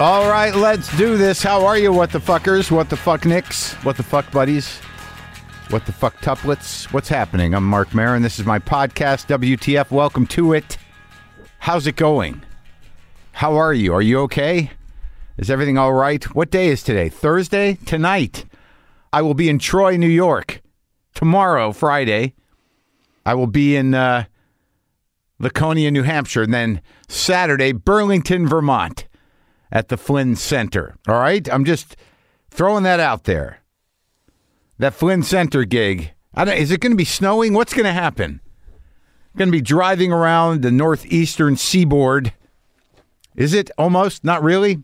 All right, let's do this. How are you, what the fuckers? What the fuck nicks? What the fuck buddies? What the fuck tuplets? What's happening? I'm Marc Maron. This is my podcast, WTF. Welcome to it. How's it going? How are you? Are you okay? Is everything all right? What day is today? Thursday? Tonight. I will be in Troy, New York. Tomorrow, Friday, I will be in uh, Laconia, New Hampshire. And then Saturday, Burlington, Vermont at the Flynn Center. All right? I'm just throwing that out there. That Flynn Center gig. Is it going to be snowing? What's going to happen? Going to be driving around the northeastern seaboard. Is it almost? Not really.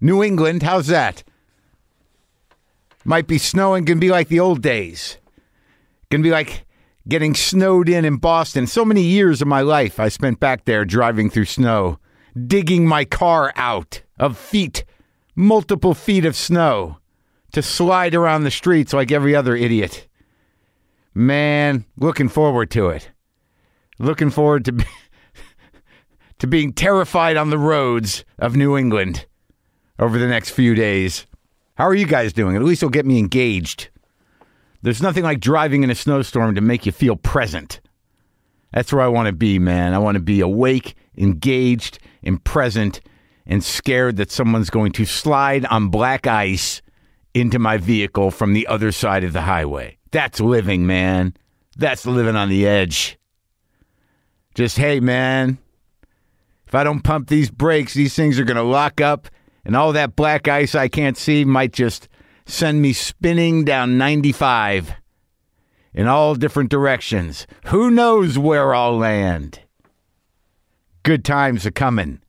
New England, how's that? Might be snowing, gonna be like the old days. Gonna be like getting snowed in in Boston. So many years of my life I spent back there driving through snow, digging my car out of feet, multiple feet of snow to slide around the streets like every other idiot. Man, looking forward to it. Looking forward to be, to being terrified on the roads of New England over the next few days. How are you guys doing? At least it'll get me engaged. There's nothing like driving in a snowstorm to make you feel present. That's where I want to be, man. I want to be awake, engaged, and present, and scared that someone's going to slide on black ice into my vehicle from the other side of the highway. That's living, man. That's living on the edge. Just, hey, man, if I don't pump these brakes, these things are going to lock up, and all that black ice I can't see might just send me spinning down 95 in all different directions. Who knows where I'll land? Good times are coming.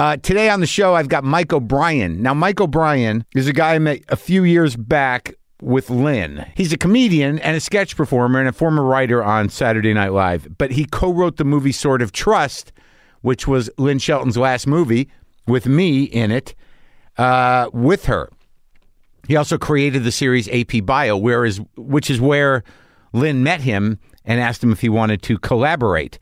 Uh, today on the show, I've got Mike O'Brien. Now, Mike O'Brien is a guy I met a few years back with Lynn. He's a comedian and a sketch performer and a former writer on Saturday Night Live, but he co wrote the movie Sword of Trust, which was Lynn Shelton's last movie with me in it, uh, with her. He also created the series AP Bio, where is, which is where Lynn met him and asked him if he wanted to collaborate.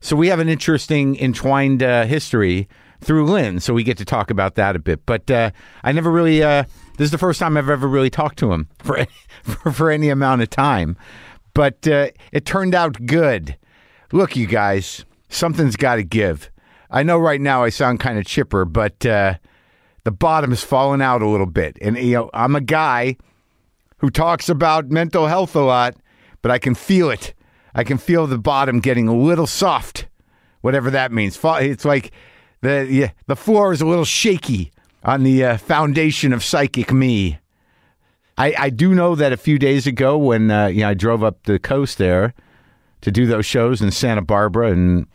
So we have an interesting entwined uh, history through Lynn, so we get to talk about that a bit. But uh, I never really. Uh, this is the first time I've ever really talked to him for for, for any amount of time. But uh, it turned out good. Look, you guys, something's got to give. I know right now I sound kind of chipper, but uh, the bottom is falling out a little bit. And you know, I'm a guy who talks about mental health a lot, but I can feel it. I can feel the bottom getting a little soft, whatever that means. It's like the yeah, the floor is a little shaky on the uh, foundation of psychic me. I, I do know that a few days ago when uh, you know I drove up the coast there to do those shows in Santa Barbara and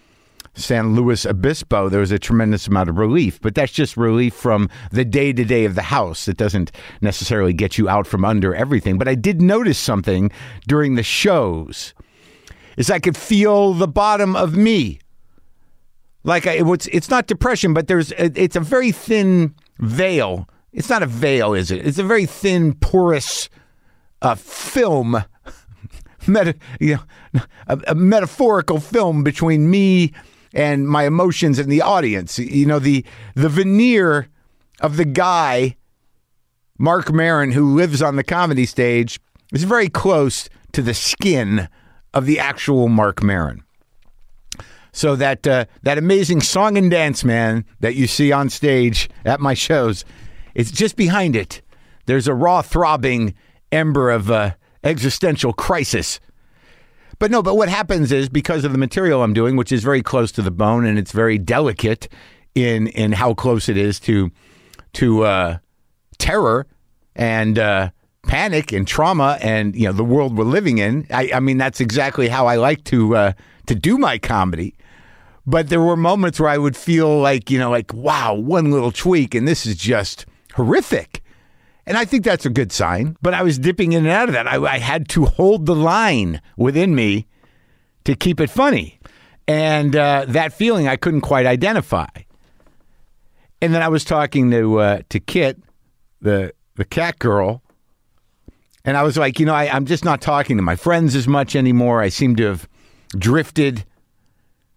San Luis Obispo, there was a tremendous amount of relief, but that's just relief from the day to day of the house. It doesn't necessarily get you out from under everything. But I did notice something during the shows is I could feel the bottom of me. Like it's it's not depression, but there's it's a very thin veil. It's not a veil, is it? It's a very thin, porous uh, film, meta, you know, a, a metaphorical film between me and my emotions and the audience. You know, the the veneer of the guy, Marc Maron, who lives on the comedy stage, is very close to the skin of the actual Marc Maron. So that uh, that amazing song and dance man that you see on stage at my shows, it's just behind it. There's a raw, throbbing ember of uh, existential crisis. But no, but what happens is because of the material I'm doing, which is very close to the bone and it's very delicate in in how close it is to to uh, terror and uh, panic and trauma and you know the world we're living in. I, I mean that's exactly how I like to uh, to do my comedy. But there were moments where I would feel like you know like wow one little tweak and this is just horrific. And I think that's a good sign. But I was dipping in and out of that. I, I had to hold the line within me to keep it funny. And uh, that feeling I couldn't quite identify. And then I was talking to uh, to Kit, the the cat girl, and I was like, you know, I, I'm just not talking to my friends as much anymore. I seem to have drifted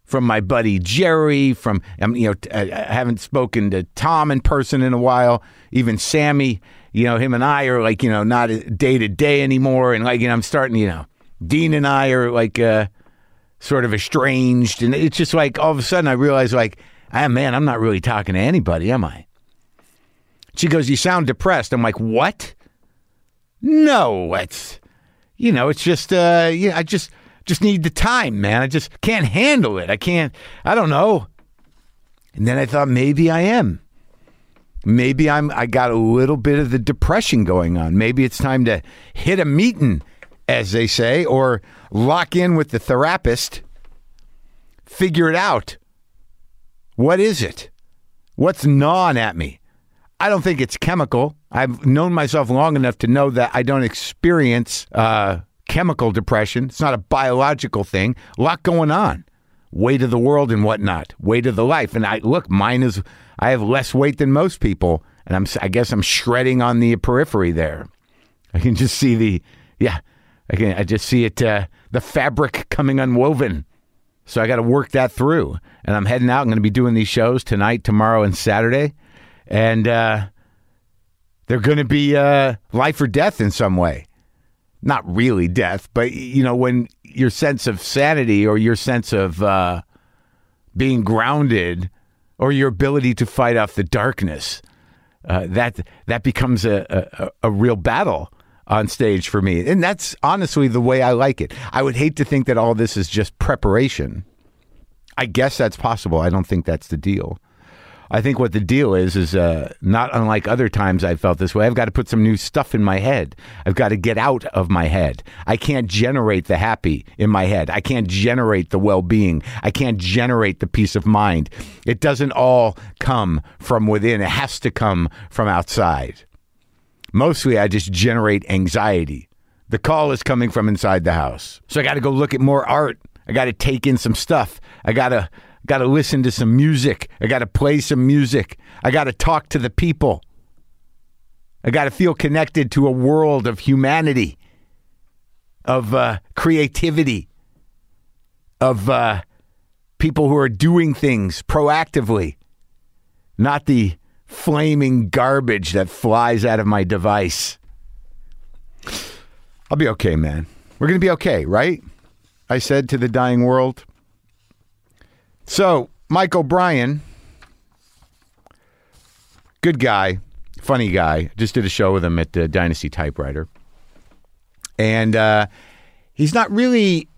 from my buddy Jerry, from you know, I haven't spoken to Tom in person in a while. Even Sammy, you know, him and I are like you know not day to day anymore, and like you know, I'm starting, you know, Dean and I are like uh, sort of estranged, and it's just like all of a sudden I realize like, ah man, I'm not really talking to anybody, am I? She goes, "You sound depressed." I'm like, "What?" No, it's you know, it's just uh yeah, I just just need the time, man. I just can't handle it. I can't I don't know. And then I thought maybe I am. Maybe I'm I got a little bit of the depression going on. Maybe it's time to hit a meeting, as they say, or lock in with the therapist. Figure it out. What is it? What's gnawing at me? I don't think it's chemical. I've known myself long enough to know that I don't experience uh, chemical depression. It's not a biological thing. A lot going on. Weight of the world and whatnot. Weight of the life. And I look, mine is. I have less weight than most people, and I'm. I guess I'm shredding on the periphery there. I can just see the. Yeah, I can. I just see it. Uh, the fabric coming unwoven. So I got to work that through. And I'm heading out. I'm going to be doing these shows tonight, tomorrow, and Saturday. And uh, they're going to be uh, life or death in some way. Not really death, but, you know, when your sense of sanity or your sense of uh, being grounded or your ability to fight off the darkness, uh, that, that becomes a, a, a real battle on stage for me. And that's honestly the way I like it. I would hate to think that all this is just preparation. I guess that's possible. I don't think that's the deal. I think what the deal is is uh, not unlike other times I've felt this way. I've got to put some new stuff in my head. I've got to get out of my head. I can't generate the happy in my head. I can't generate the well being. I can't generate the peace of mind. It doesn't all come from within, it has to come from outside. Mostly, I just generate anxiety. The call is coming from inside the house. So I got to go look at more art. I got to take in some stuff. I got to got to listen to some music. I got to play some music. I got to talk to the people. I got to feel connected to a world of humanity, of uh, creativity, of uh, people who are doing things proactively, not the flaming garbage that flies out of my device. I'll be okay, man. We're going to be okay, right? I said to the dying world. So, Mike O'Brien, good guy, funny guy. Just did a show with him at the Dynasty Typewriter. And uh, he's not really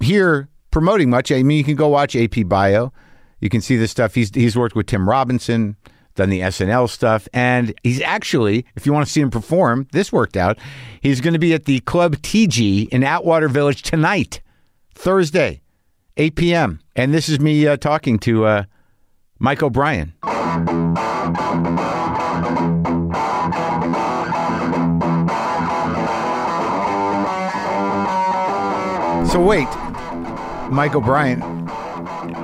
here promoting much. I mean, you can go watch AP Bio. You can see the stuff. He's, he's worked with Tim Robinson, done the SNL stuff. And he's actually, if you want to see him perform, this worked out. He's going to be at the Club Tee Gee in Atwater Village tonight, Thursday. 8 p.m. And this is me uh, talking to uh, Mike O'Brien. So wait, Mike O'Brien.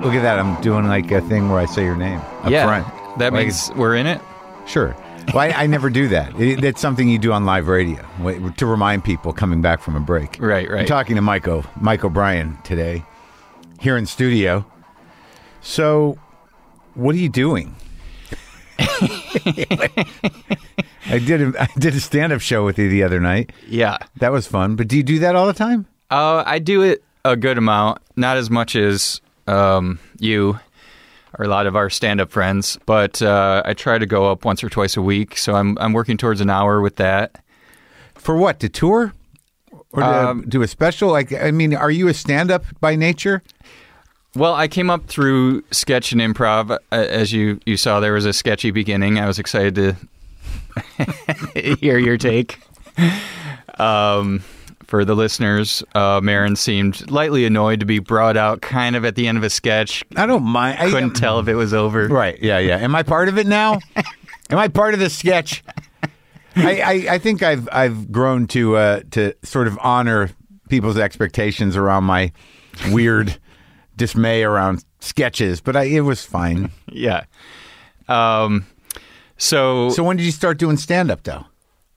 Look at that! I'm doing like a thing where I say your name up yeah, front. that Like- means we're in it. Sure. Well, I, I never do that. It, that's something you do on live radio to remind people coming back from a break. Right, right. I'm talking to Mike, o, Mike O'Brien today here in studio. So, what are you doing? I did a, I did a stand up show with you the other night. Yeah. That was fun. But do you do that all the time? Uh, I do it a good amount, not as much as um, you or a lot of our stand-up friends, but uh, I try to go up once or twice a week. So I'm I'm working towards an hour with that. For what? To tour? Or Um, do a special? Like, I mean, are you a stand up by nature? Well, I came up through sketch and improv. Uh, As you you saw, there was a sketchy beginning. I was excited to hear your take. Um, for the listeners, uh, Maron seemed lightly annoyed to be brought out kind of at the end of a sketch. I don't mind. I Couldn't tell if it was over. Right. Yeah. Yeah. Am I part of it now? Am I part of the sketch? I, I, I think I've I've grown to uh, to sort of honor people's expectations around my weird dismay around sketches, but I, it was fine. Yeah. Um, so, So when did you start doing stand up though?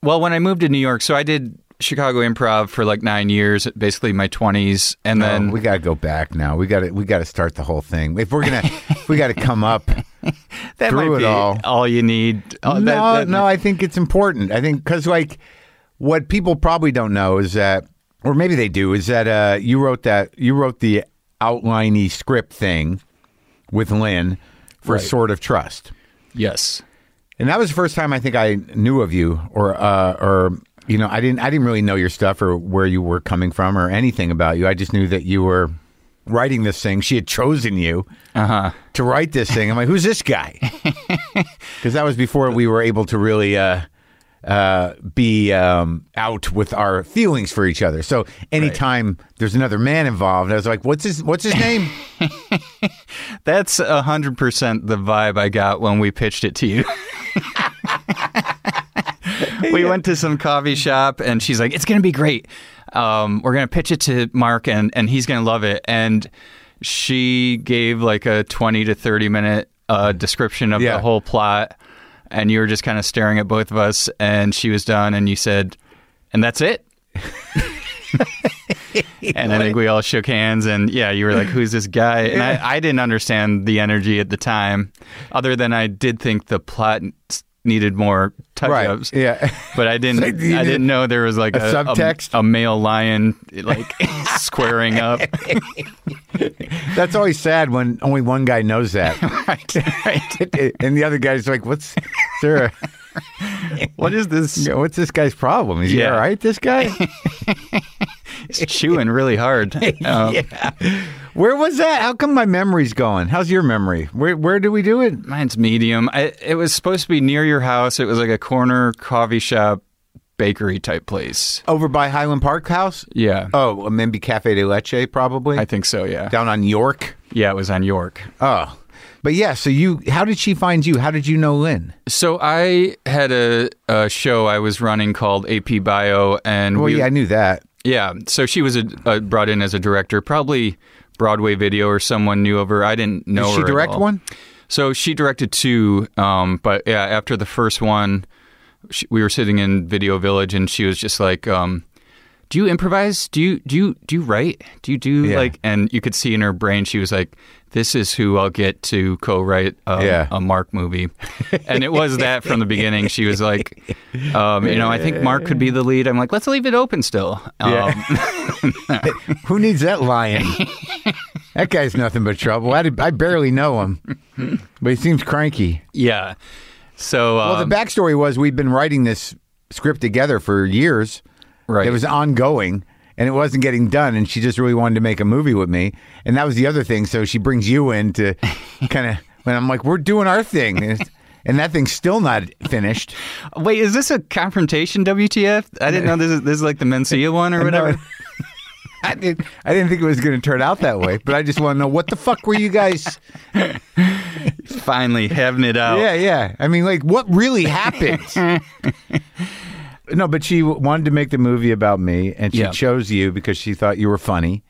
well, when I moved to New York, so I did Chicago Improv for like nine years, basically my twenties, and No, then we got to go back now. We got to we got to start the whole thing. If we're gonna, if we got to come up. that through might it be all. you need. Oh, no, that- that- no, I think it's important. I think because like what people probably don't know is that, or maybe they do, is that uh, you wrote that you wrote the outliney script thing with Lynn for Right. Sword of Trust, Yes. and that was the first time I think I knew of you, or uh, or you know, I didn't I didn't really know your stuff or where you were coming from or anything about you. I just knew that you were writing this thing. She had chosen you Uh huh. to write this thing. I'm like, who's this guy? Because that was before we were able to really uh, uh, be um, out with our feelings for each other. So anytime there's another man involved, I was like, what's his What's his name? That's a hundred percent the vibe I got when we pitched it to you. we went to some coffee shop and she's like, "It's gonna be great. Um, we're gonna pitch it to Mark and and he's gonna love it." And she gave like a twenty to thirty minute uh, description of Yeah. the whole plot, and you were just kind of staring at both of us. And she was done, and you said, "And that's it." and I think we all shook hands, and yeah, you were like, "Who's this guy?" And I, I didn't understand the energy at the time, other than I did think the plot needed more touch-ups. Yeah. But I didn't. like I did didn't know there was like a a, subtext? a, male lion like squaring up. That's always sad when only one guy knows that. right, right. and the other guy's like, what's there? a- What is this? What's this guy's problem? Is he all right? This guy? Chewing really hard. Um, Where was that? How come my memory's going? How's your memory? Where Where did we do it? Mine's medium. I, it was supposed to be near your house. It was like a corner coffee shop, bakery type place. Over by Highland Park House? Yeah, Oh, maybe Cafe de Leche, probably I think so. Yeah, down on York. yeah. It was on York. Oh, but yeah. So you, how did she find you? How did you know Lynn? So I had a, a show I was running called AP Bio, and Well, we, yeah, I knew that. Yeah. So she was a, uh, brought in as a director, probably Broadway Video or someone knew of her. I didn't know Did she direct one? So she directed two, um, but yeah, after the first one, she, we were sitting in Video Village, and she was just like, um, "Do you improvise? Do you do you do you write? Do you do Yeah. like?" And you could see in her brain, she was like, "This is who I'll get to co-write a, Yeah. a Mark movie," and it was that from the beginning. She was like, um, "You know, I think Mark could be the lead." I'm like, "Let's leave it open still." Um, Who needs that lion? that guy's nothing but trouble. I, did- I barely know him, but he seems cranky. yeah. So Well, um, the backstory was we'd been writing this script together for years. right. It was ongoing and it wasn't getting done. And she just really wanted to make a movie with me. And that was the other thing. So she brings you in to kind of, when I'm like, we're doing our thing. And, and that thing's still not finished. Wait, is this a confrontation? WTF? I didn't know this is this is like the Mencia one or whatever. I didn't, I didn't think it was going to turn out that way, but I just want to know what the fuck were you guys? Finally having it out. Yeah, yeah. I mean, like, what really happened? no, but she wanted to make the movie about me, and she Yeah. chose you because she thought you were funny.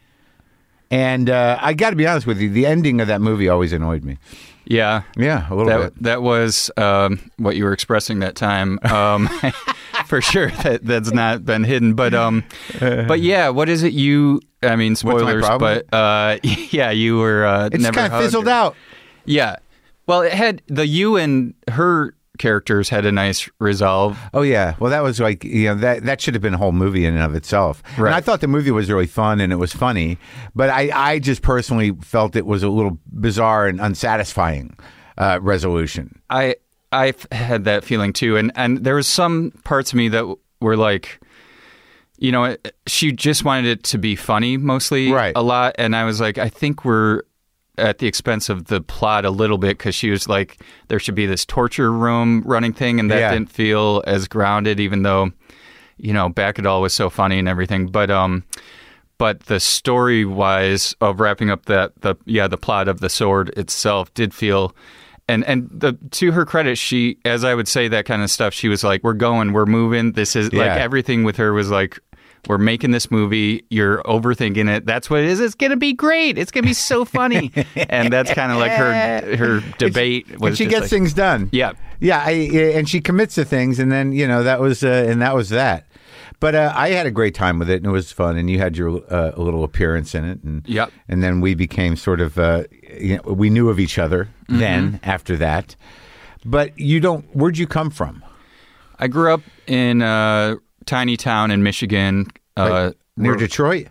And uh, I got to be honest with you, the ending of that movie always annoyed me. yeah. Yeah, a little That bit. that was um, what you were expressing that time, um, for sure. That that's not been hidden, but um, but yeah. What is it you? I mean, my spoilers, problem? but uh, yeah, you were. Uh, It's never kind of hugged fizzled or- out. Yeah. Well, it had the you and her characters had a nice resolve. Oh yeah, well that was like you know that that should have been a whole movie in and of itself. Right. And I thought the movie was really fun and it was funny, but I I just personally felt it was a little bizarre and unsatisfying uh, resolution. I I had that feeling too, and and there was some parts of me that were like, you know, she just wanted it to be funny mostly, Right. A lot, and I was like, I think we're at the expense of the plot a little bit because she was like, there should be this torture room running thing, and that Yeah. didn't feel as grounded, even though, you know, back it all was so funny and everything, but um. But the story wise of wrapping up that the yeah the plot of the sword itself did feel and and the to her credit she as i would say that kind of stuff she was like we're going we're moving this is like everything with her was like we're making this movie you're overthinking it that's what it is it's gonna be great it's gonna be so funny and that's kind of like her her debate was and she gets like- things done. yeah Yeah, I, and she commits to things, and then you know that was uh, and that was that. But uh, I had a great time with it, and it was fun. And you had your uh, little appearance in it, and Yep. and then we became sort of uh, you know, we knew of each other. Mm-hmm. Then after that, but you don't. Where'd you come from? I grew up in a tiny town in Michigan, uh, Near Detroit?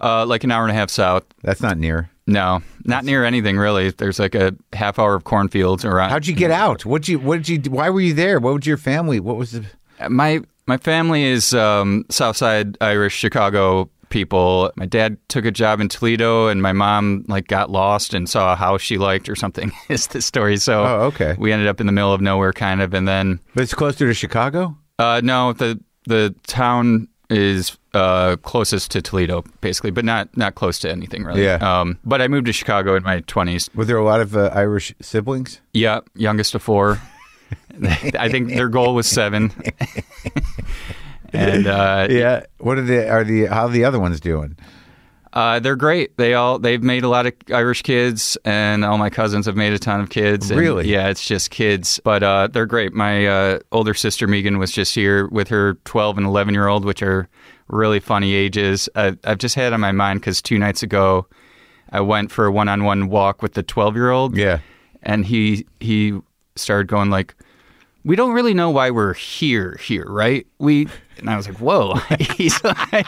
uh, like an hour and a half south. That's not near. No, not near anything really. There's like a half hour of cornfields around. How'd you get out? What'd you? What did you? Why were you there? What was your family? What was the? My my family is um, Southside Irish Chicago people. My dad took a job in Toledo, and my mom like got lost and saw a house she liked or something. is the story? So Oh, okay. we ended up in the middle of nowhere, kind of, and then But it's closer to Chicago. uh, no, the the town is uh, closest to Toledo, basically, but not not close to anything really. Yeah. Um, but I moved to Chicago in my twenties. Were there a lot of uh, Irish siblings? Yeah, youngest of four. I think their goal was seven. and uh, Yeah. What are the? Are the? How are the other ones doing? Uh, they're great. They all they've made a lot of Irish kids, and all my cousins have made a ton of kids. and Really? yeah, it's just kids, but uh, they're great. My uh, older sister Megan was just here with her twelve and eleven year old, which are really funny ages. I, I've just had it on my mind because two nights ago, I went for a one on one walk with the twelve year old. Yeah. and he he started going like we don't really know why we're here here right? We and i was like whoa. He's like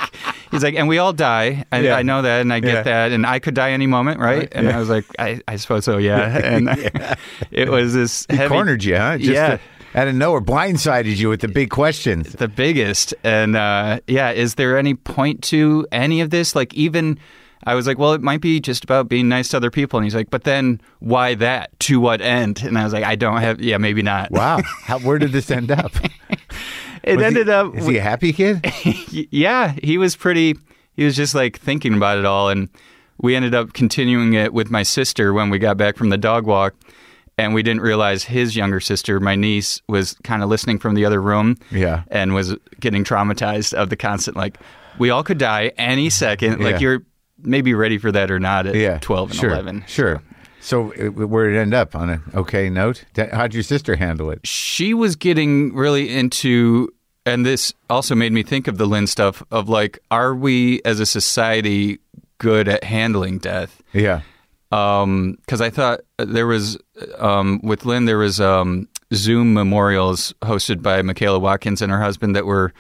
he's like and we all die. I, Yeah. I know that and i get Yeah. that. And i could die any moment right? And i was like i, I suppose so yeah. And it was this He heavy, cornered you, huh? Just Yeah. uh, out of nowhere, blindsided you with the big questions. the biggest. And uh yeah is there any point to any of this? Like even I was like, well, it might be just about being nice to other people. And he's like, but then why that? To what end? And I was like, I don't have, yeah, maybe not. Wow. How, where did this end up? It Was ended he, up, Is he a happy kid? Yeah, he was pretty. He was just like thinking about it all, and we ended up continuing it with my sister when we got back from the dog walk, and we didn't realize his younger sister, my niece, was kind of listening from the other room, Yeah. and was getting traumatized of the constant like, we all could die any second. Yeah. Like you're maybe ready for that or not at Yeah. twelve and sure, eleven. Sure. So uh, where did it end up on an okay note? How'd your sister handle it? she was getting really into and this also made me think of the Lynn stuff of like are we as a society good at handling death Yeah. um cuz I thought there was um with Lynn there was um Zoom memorials hosted by Michaela Watkins and her husband that were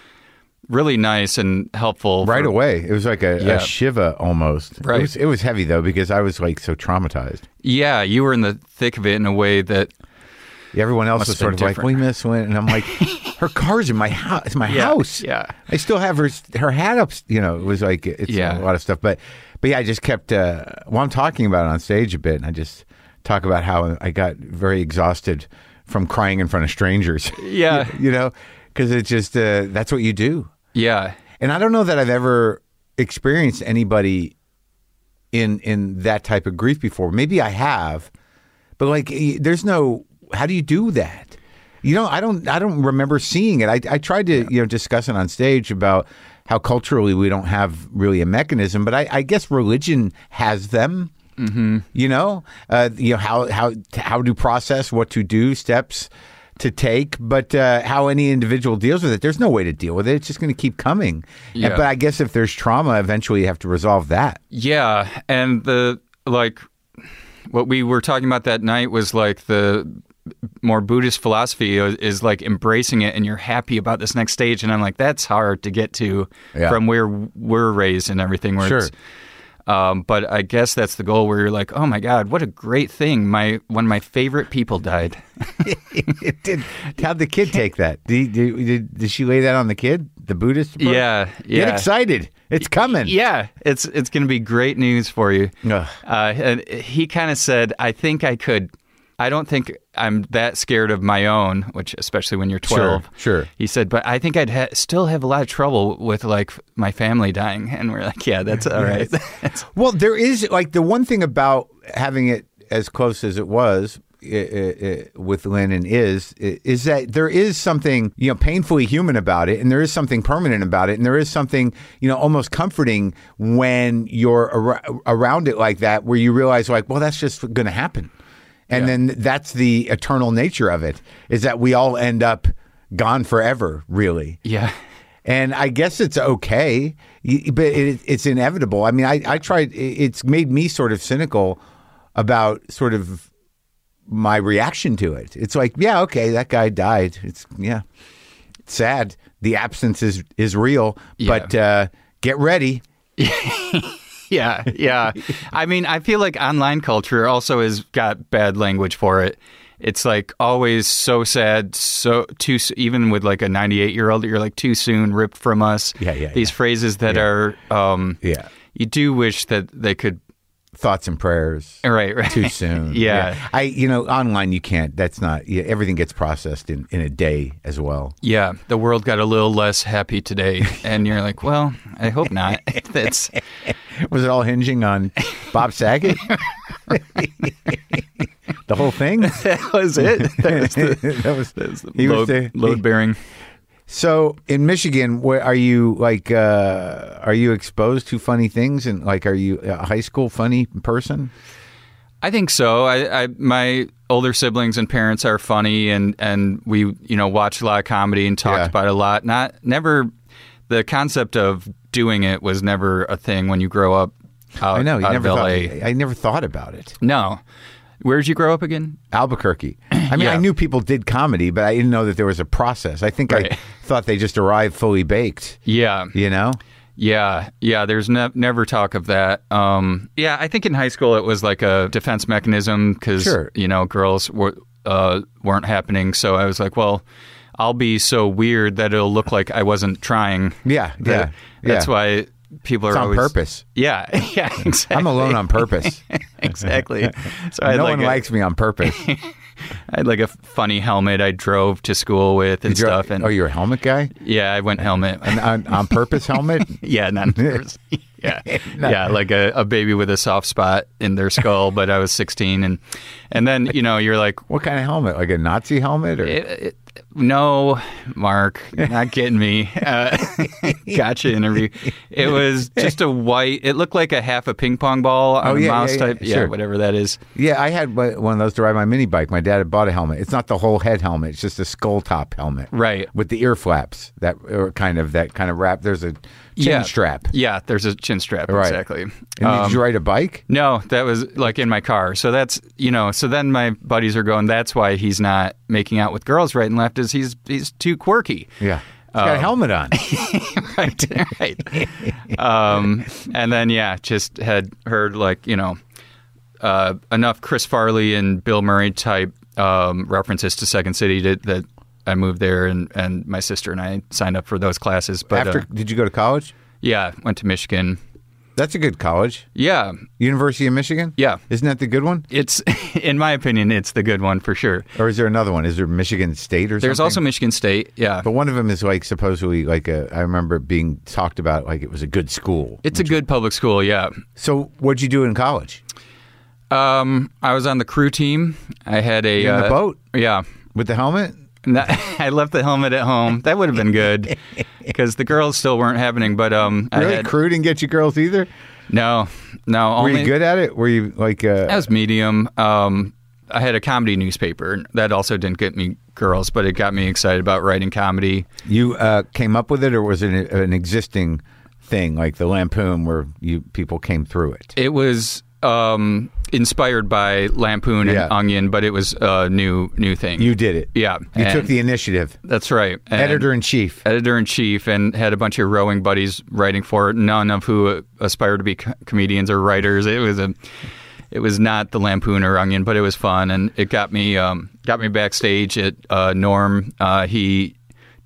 really nice and helpful Right for- away. It was like a, Yeah. a shiva almost. Right. It was, it was heavy though because I was like so traumatized. yeah you were in the thick of it in a way that Everyone else was sort of like, "We miss Lynn," and I'm like, "Her car's in my house. It's my Yeah, house. yeah. I still have her her hat up. You know, it was like it's Yeah. a lot of stuff. But but yeah, I just kept. Uh, well, I'm talking about it on stage a bit, and I just talk about how I got very exhausted from crying in front of strangers. Yeah. you know, because it's just uh, that's what you do. Yeah And I don't know that I've ever experienced anybody in in that type of grief before. Maybe I have, but like, there's no. How do you do that? You know, I don't. I don't remember seeing it. I, I tried to you know discuss it on stage about how culturally we don't have really a mechanism, but I, I guess religion has them. Mm-hmm. You know, uh, you know how how how to process, what to do, steps to take, but uh, how any individual deals with it. There's no way to deal with it. It's just going to keep coming. Yeah. But I guess if there's trauma, eventually you have to resolve that. Yeah, and the like what we were talking about that night was like the more Buddhist philosophy is, is like embracing it and you're happy about this next stage and I'm like that's hard to get to Yeah. from where we're raised and everything where Sure. Um, but I guess that's the goal where you're like, oh my God, what a great thing. My one of my favorite people died. Did. How'd the kid take that? Did, did, did, she lay that on the kid? The Buddhist? approach? Yeah, Get excited. It's coming. Yeah, it's it's going to be great news for you. Uh, and he kind of said, "I think I could. I don't think I'm that scared of my own, which especially when you're 12." sure. He said, "But I think I'd ha- still have a lot of trouble with like my family dying." And we're like, "Yeah, that's all right." Well, there is like the one thing about having it as close as it was i- i- i- with Lennon is is that there is something you know painfully human about it, and there is something permanent about it, and there is something you know almost comforting when you're ar- around it like that, where you realize like, well, that's just going to happen, and then that's the eternal nature of it is that we all end up gone forever, really. yeah, and I guess it's okay, but it, it's inevitable. I mean, I, I tried. It's made me sort of cynical about sort of my reaction to it. It's like, yeah, okay, that guy died. It's yeah, it's sad. The absence is is real, yeah. but uh, get ready. Yeah, yeah. I mean, I feel like online culture also has got bad language for it. It's like always so sad, so too even with like a 98 year old, you're like too soon, ripped from us. Yeah, yeah, These yeah. phrases that are, um, Yeah, you do wish that they could. Thoughts and prayers. Right, right. Too soon. Yeah. I you know online you can't. That's not. Yeah, everything gets processed in in a day as well. Yeah, the world got a little less happy today, and you're like, well, I hope not. That's Was it all hinging on Bob Saget? the whole thing. that was it. That was the, that was, that was the load, the- load bearing. So in Michigan, where are you? Like, uh, are you exposed to funny things? And like, are you a high school funny person? I think so. I, I my older siblings and parents are funny, and and we you know watched a lot of comedy and talked Yeah. about it a lot. Not never the concept of doing it was never a thing when you grow up. Out, I know you never of thought. LA. I never thought about it. No, where'd you grow up again? Albuquerque. I mean, Yeah. I knew people did comedy, but I didn't know that there was a process. I think I thought they just arrived fully baked. Yeah, You know? Yeah, yeah. There's ne- never talk of that. Um, yeah, I think in high school it was like a defense mechanism because Sure. you know girls were uh, weren't happening. So I was like, well, I'll be so weird that it'll look like I wasn't trying. Yeah, yeah, That- That's yeah. why people It's are on always purpose. Yeah, yeah, exactly. I'm alone on purpose. exactly. So I no like one a, likes me on purpose. I had like a funny helmet I drove to school with and stuff. And oh, you're a helmet guy? yeah, I went helmet. An on, on purpose helmet? Yeah, not yeah, yeah, like a, a baby with a soft spot in their skull. But I was 16, and and then you know you're like, What kind of helmet? Like a Nazi helmet? Or it, it, no, Mark, not getting me. Uh, gotcha interview. It was just a white. It looked like a half a ping pong ball on Oh, a yeah, mouse yeah, type. Yeah, sure. whatever that is. Yeah, I had one of those to ride my mini bike. My dad had bought a helmet. It's not the whole head helmet; it's just a skull top helmet, Right. With the ear flaps that are kind of that kind of wrap. There's a chin yeah, strap. Yeah, there's a chin strap. Right. Exactly. And Um, did you ride a bike? No, that was like in my car. So that's you know. So then my buddies are going. That's why he's not making out with girls right and left. Is he's he's too quirky. Yeah, he's got a helmet on. right, right. Um, and then yeah, just had heard like you know uh, enough Chris Farley and Bill Murray type um, references to Second City to, that I moved there, and and my sister and I signed up for those classes. But After, uh, did you go to college? yeah, went to Michigan. That's a good college. Yeah, University of Michigan. yeah. Isn't that the good one? It's in my opinion, it's the good one for sure. Or is there another one? Is there Michigan State or something? There's something? also Michigan State. Yeah. But one of them is like supposedly like a. I remember being talked about like it was a good school. It's a good public school, yeah. So what'd you do in college? Um, I was on the crew team. I had a in the uh, boat Yeah, with the helmet? No, I left the helmet at home. That would have been good because the girls still weren't happening. But um, I Really? had, Crew didn't get you girls either. no, no. Were you good at it? Were you like? Uh, I was medium. Um, I had a comedy newspaper that also didn't get me girls, but it got me excited about writing comedy. you uh, came up with it, or was it an, an existing thing like the Lampoon, where you people came through it? It was um, inspired by Lampoon and Yeah. Onion, but it was a new new thing. You did it. yeah, You took and- the initiative. That's right. And- Editor in chief. editor in chief and had a bunch of rowing buddies writing for it. None of who aspired to be co- comedians or writers. It was a, it was not the Lampoon or Onion, but it was fun and it got me um, got me backstage at uh, Norm. Uh, he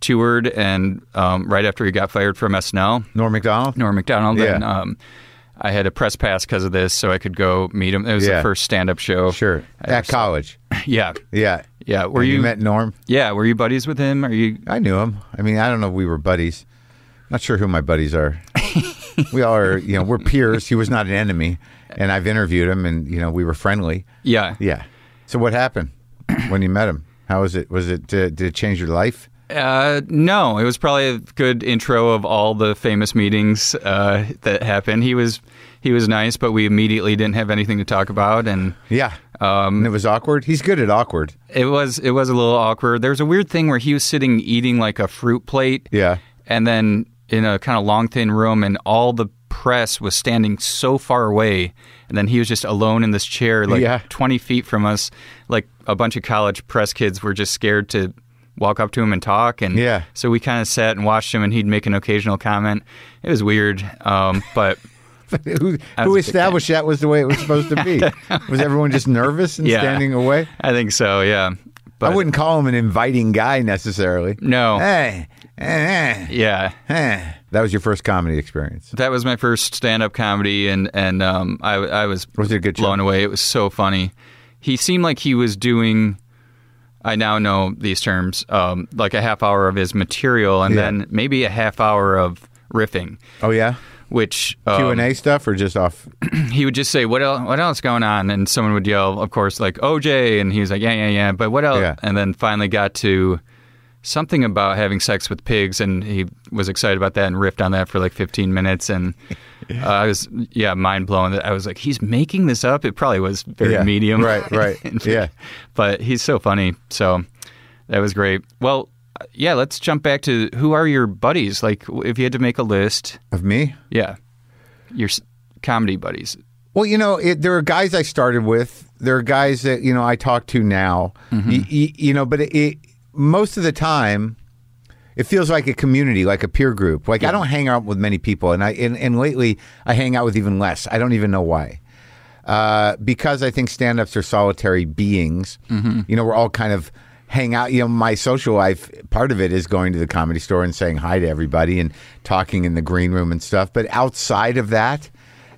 toured and um, right after he got fired from SNL, Norm Macdonald. Norm Macdonald, Yeah. and um, I had a press pass because of this, so I could go meet him. It was Yeah. the first stand up show. Sure. I ever At saw. college. Yeah, Yeah. yeah. Were And you? met Norm? yeah, were you buddies with him? Are you? I knew him. I mean, I don't know if we were buddies. Not sure who my buddies are. we all are, you know, we're peers. He was not an enemy. And I've interviewed him and, you know, we were friendly. Yeah. Yeah. So what happened when you met him? How was it? Was it, uh, did it change your life? Uh, no, it was probably a good intro of all the famous meetings uh, that happened. He was he was nice, but we immediately didn't have anything to talk about, and Yeah. um, And it was awkward. He's good at awkward. it was it was a little awkward. There was a weird thing where he was sitting eating like a fruit plate, Yeah. and then in a kind of long thin room, and all the press was standing so far away, and then he was just alone in this chair, like Yeah. twenty feet from us. Like a bunch of college press kids were just scared to walk up to him and talk, and Yeah. so we kind of sat and watched him, and he'd make an occasional comment. It was weird, um, but. who who established that was the way it was supposed to be? was everyone just nervous and Yeah. standing away? I think so, yeah. But I wouldn't call him an inviting guy necessarily. No. Hey, eh, Yeah. eh. That was your first comedy experience. That was my first stand-up comedy, and and um, I I was Was it a good show? blown away. It was so funny. He seemed like he was doing. I now know these terms, um, like a half hour of his material, and Yeah. then maybe a half hour of riffing, Oh yeah, which um, Q and A stuff or just off? he would just say, "What else? What else going on?" And someone would yell, of course, like OJ, and he was like, "Yeah, yeah, yeah." But what else? Yeah. And then finally got to something about having sex with pigs, and he was excited about that and riffed on that for like 15 minutes, and uh, I was yeah mind blown. That I was like, he's making this up. It probably was very Yeah. medium, Right, right. Yeah. but he's so funny. So that was great. Well. Yeah, let's jump back to who are your buddies? Like, if you had to make a list, Of me? yeah, your s- comedy buddies. Well, you know, it, there are guys I started with. There are guys that you know I talk to now. Y- y- you know, but it, it, most of the time, it feels like a community, like a peer group. Like I don't hang out with many people, and I and, and lately I hang out with even less. I don't even know why. Uh, because I think stand-ups are solitary beings. You know, we're all kind of hang out. You know, my social life part of it is going to the comedy store and saying hi to everybody and talking in the green room and stuff. But outside of that,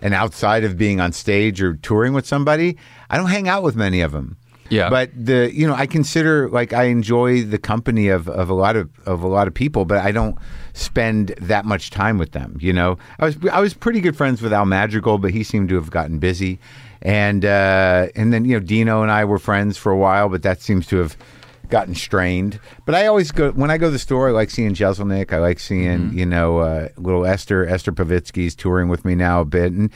and outside of being on stage or touring with somebody, I don't hang out with many of them. Yeah. But the you know I consider like I enjoy the company of, of a lot of of a lot of people, but I don't spend that much time with them. You know, I was I was pretty good friends with Al Madrigal, but he seemed to have gotten busy, and uh, and then you know Dino and I were friends for a while, but that seems to have gotten strained. But I always go when I go to the store. I like seeing Jeselnik. I like seeing you know uh, little Esther Esther Povitsky's touring with me now a bit, and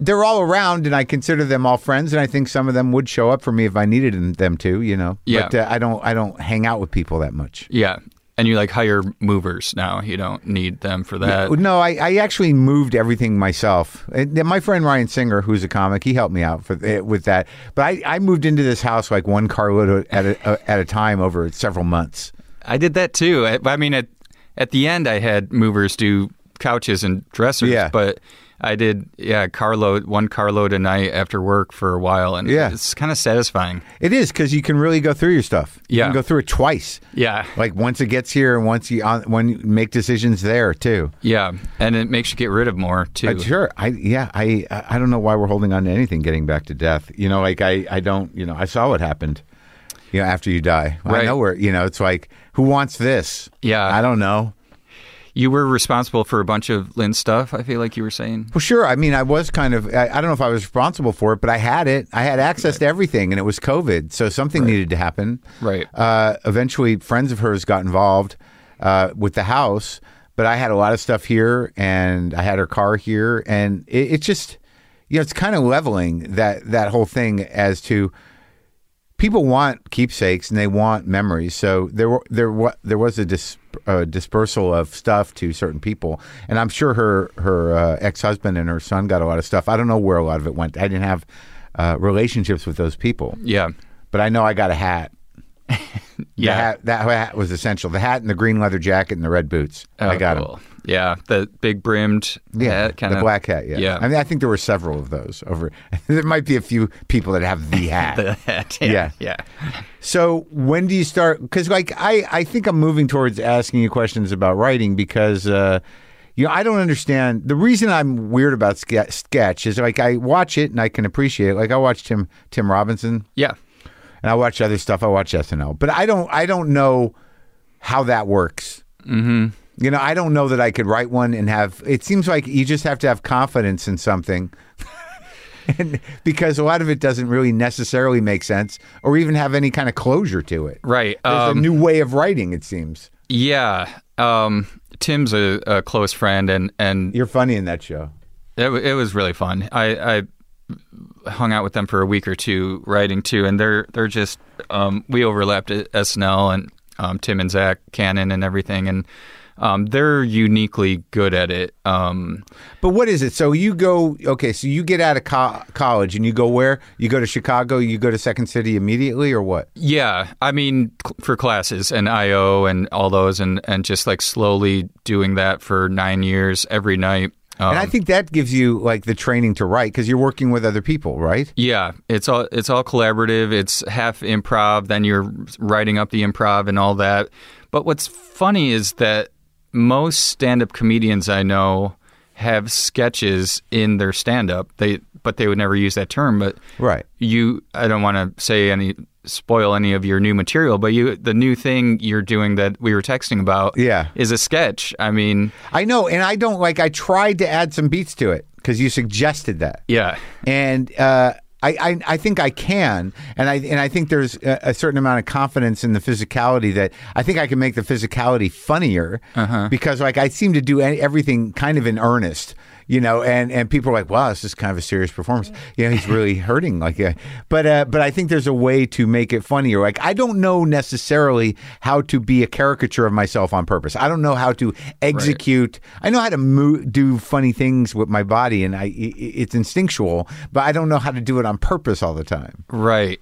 they're all around, and I consider them all friends. And I think some of them would show up for me if I needed them to. You know, Yeah. But uh, I don't I don't hang out with people that much. Yeah. And you like hire movers now. You don't need them for that. No, I, I actually moved everything myself. And my friend Ryan Singer, who's a comic, he helped me out for eh, with that. But I, I moved into this house like one carload at a, at a time over several months. I did that too. I, I mean, at at the end, I had movers do couches and dressers. Yeah. But I did, yeah, carload one carload a night after work for a while, and Yeah. it's kind of satisfying. It is because you can really go through your stuff. You Yeah. can go through it twice. Yeah. Like once it gets here, and once you on, when you make decisions there too. Yeah, and it makes you get rid of more too. Uh, sure. I yeah. I I don't know why we're holding on to anything getting back to death. You know, like I I don't. You know, I saw what happened. You know, after you die, I know where. You know, it's like who wants this? Yeah. I don't know. You were responsible for a bunch of Lynn stuff. I feel like you were saying. Well, sure. I mean, I was kind of. I, I don't know if I was responsible for it, but I had it. I had access to everything, and it was COVID, so something needed to happen. Right. Uh, eventually, friends of hers got involved uh, with the house, but I had a lot of stuff here, and I had her car here, and it, it just, you know, it's kind of leveling that that whole thing as to people want keepsakes and they want memories. So there were there wa- there was a dis, uh, dispersal of stuff to certain people, and I'm sure her her uh, ex husband and her son got a lot of stuff. I don't know where a lot of it went. I didn't have uh, relationships with those people, Yeah. but I know I got a hat. Yeah. hat, that hat was essential. The hat and the green leather jacket and the red boots. I Oh, got them. Yeah, the big brimmed Yeah, hat, kind the of black hat. Yeah. Yeah. I mean, I think there were several of those over. there might be a few people that have the hat. the hat. Yeah. yeah. So when do you start? Because like I, I think I'm moving towards asking you questions about writing because uh, you know I don't understand the reason I'm weird about ske- sketch is like I watch it and I can appreciate it. Like I watched Tim Tim Robinson Yeah. and I watch other stuff. I watch SNL, but I don't I don't know how that works. Mm-hmm. You know, I don't know that I could write one and have. It seems like you just have to have confidence in something. And because a lot of it doesn't really necessarily make sense or even have any kind of closure to it. Right. There's Um, a new way of writing, it seems. yeah. Um, Tim's a, a close friend, and and You're funny in that show. it, it was really fun. I, I hung out with them for a week or two writing too, and they're they're just um, we overlapped at SNL and um, Tim and Zach Kanin and everything, and um, they're uniquely good at it. Um, But what is it? So you go okay. So you get out of co- college and you go where? You go to Chicago. You go to Second City immediately, or what? yeah, I mean, cl- for classes and IO and all those, and and just like slowly doing that for nine years every night. Um, And I think that gives you like the training to write because you're working with other people, right? Yeah, it's all it's all collaborative. It's half improv, then you're writing up the improv and all that. But what's funny is that most stand-up comedians I know have sketches in their stand-up. They but they would never use that term. But Right. you, I don't want to say any spoil any of your new material, but you the new thing you're doing that we were texting about, Yeah. is a sketch. I mean, I know, and I don't like. I tried to add some beats to it because you suggested that. yeah, and uh, I, I I think I can, and I and I think there's a, a certain amount of confidence in the physicality that I think I can make the physicality funnier uh-huh. because like I seem to do everything kind of in earnest. You know, and, and people are like, "Wow, this is kind of a serious performance." You know, he's really hurting. Like, uh, but uh, but I think there's a way to make it funnier. Like, I don't know necessarily how to be a caricature of myself on purpose. I don't know how to execute. I know how to mo- do funny things with my body, and I it's instinctual. But I don't know how to do it on purpose all the time. right.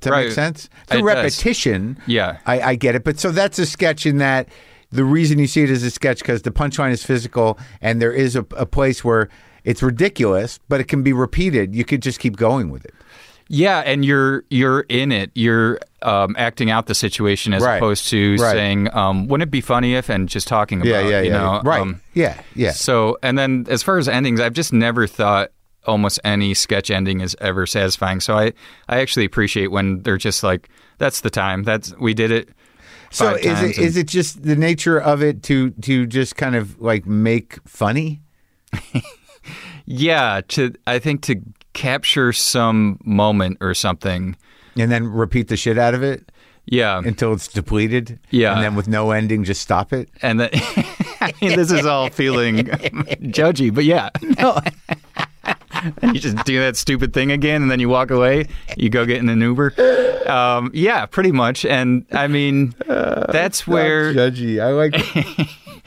Does that Right. make sense? It Through does. repetition, Yeah. I, I get it. But so that's a sketch in that the reason you see it as a sketch because the punchline is physical, and there is a, a place where it's ridiculous, but it can be repeated. You could just keep going with it. Yeah, and you're you're in it. You're um, acting out the situation as Right. opposed to Right. saying, um, "Wouldn't it be funny if?" and just talking about, yeah, you know, right, um, yeah, yeah. so, and then as far as endings, I've just never thought almost any sketch ending is ever satisfying. So I I actually appreciate when they're just like, "That's the time. That's we did it." So is it is it just the nature of it to to just kind of like make funny? Yeah, to I think to capture some moment or something. And then repeat the shit out of it Yeah, until it's depleted. Yeah. And then with no ending, just stop it. and then I mean, this is all feeling judgy, but yeah, no. You just do that stupid thing again, and then you walk away. You go get in an Uber. Um, yeah, pretty much. And I mean, that's where judgy. I like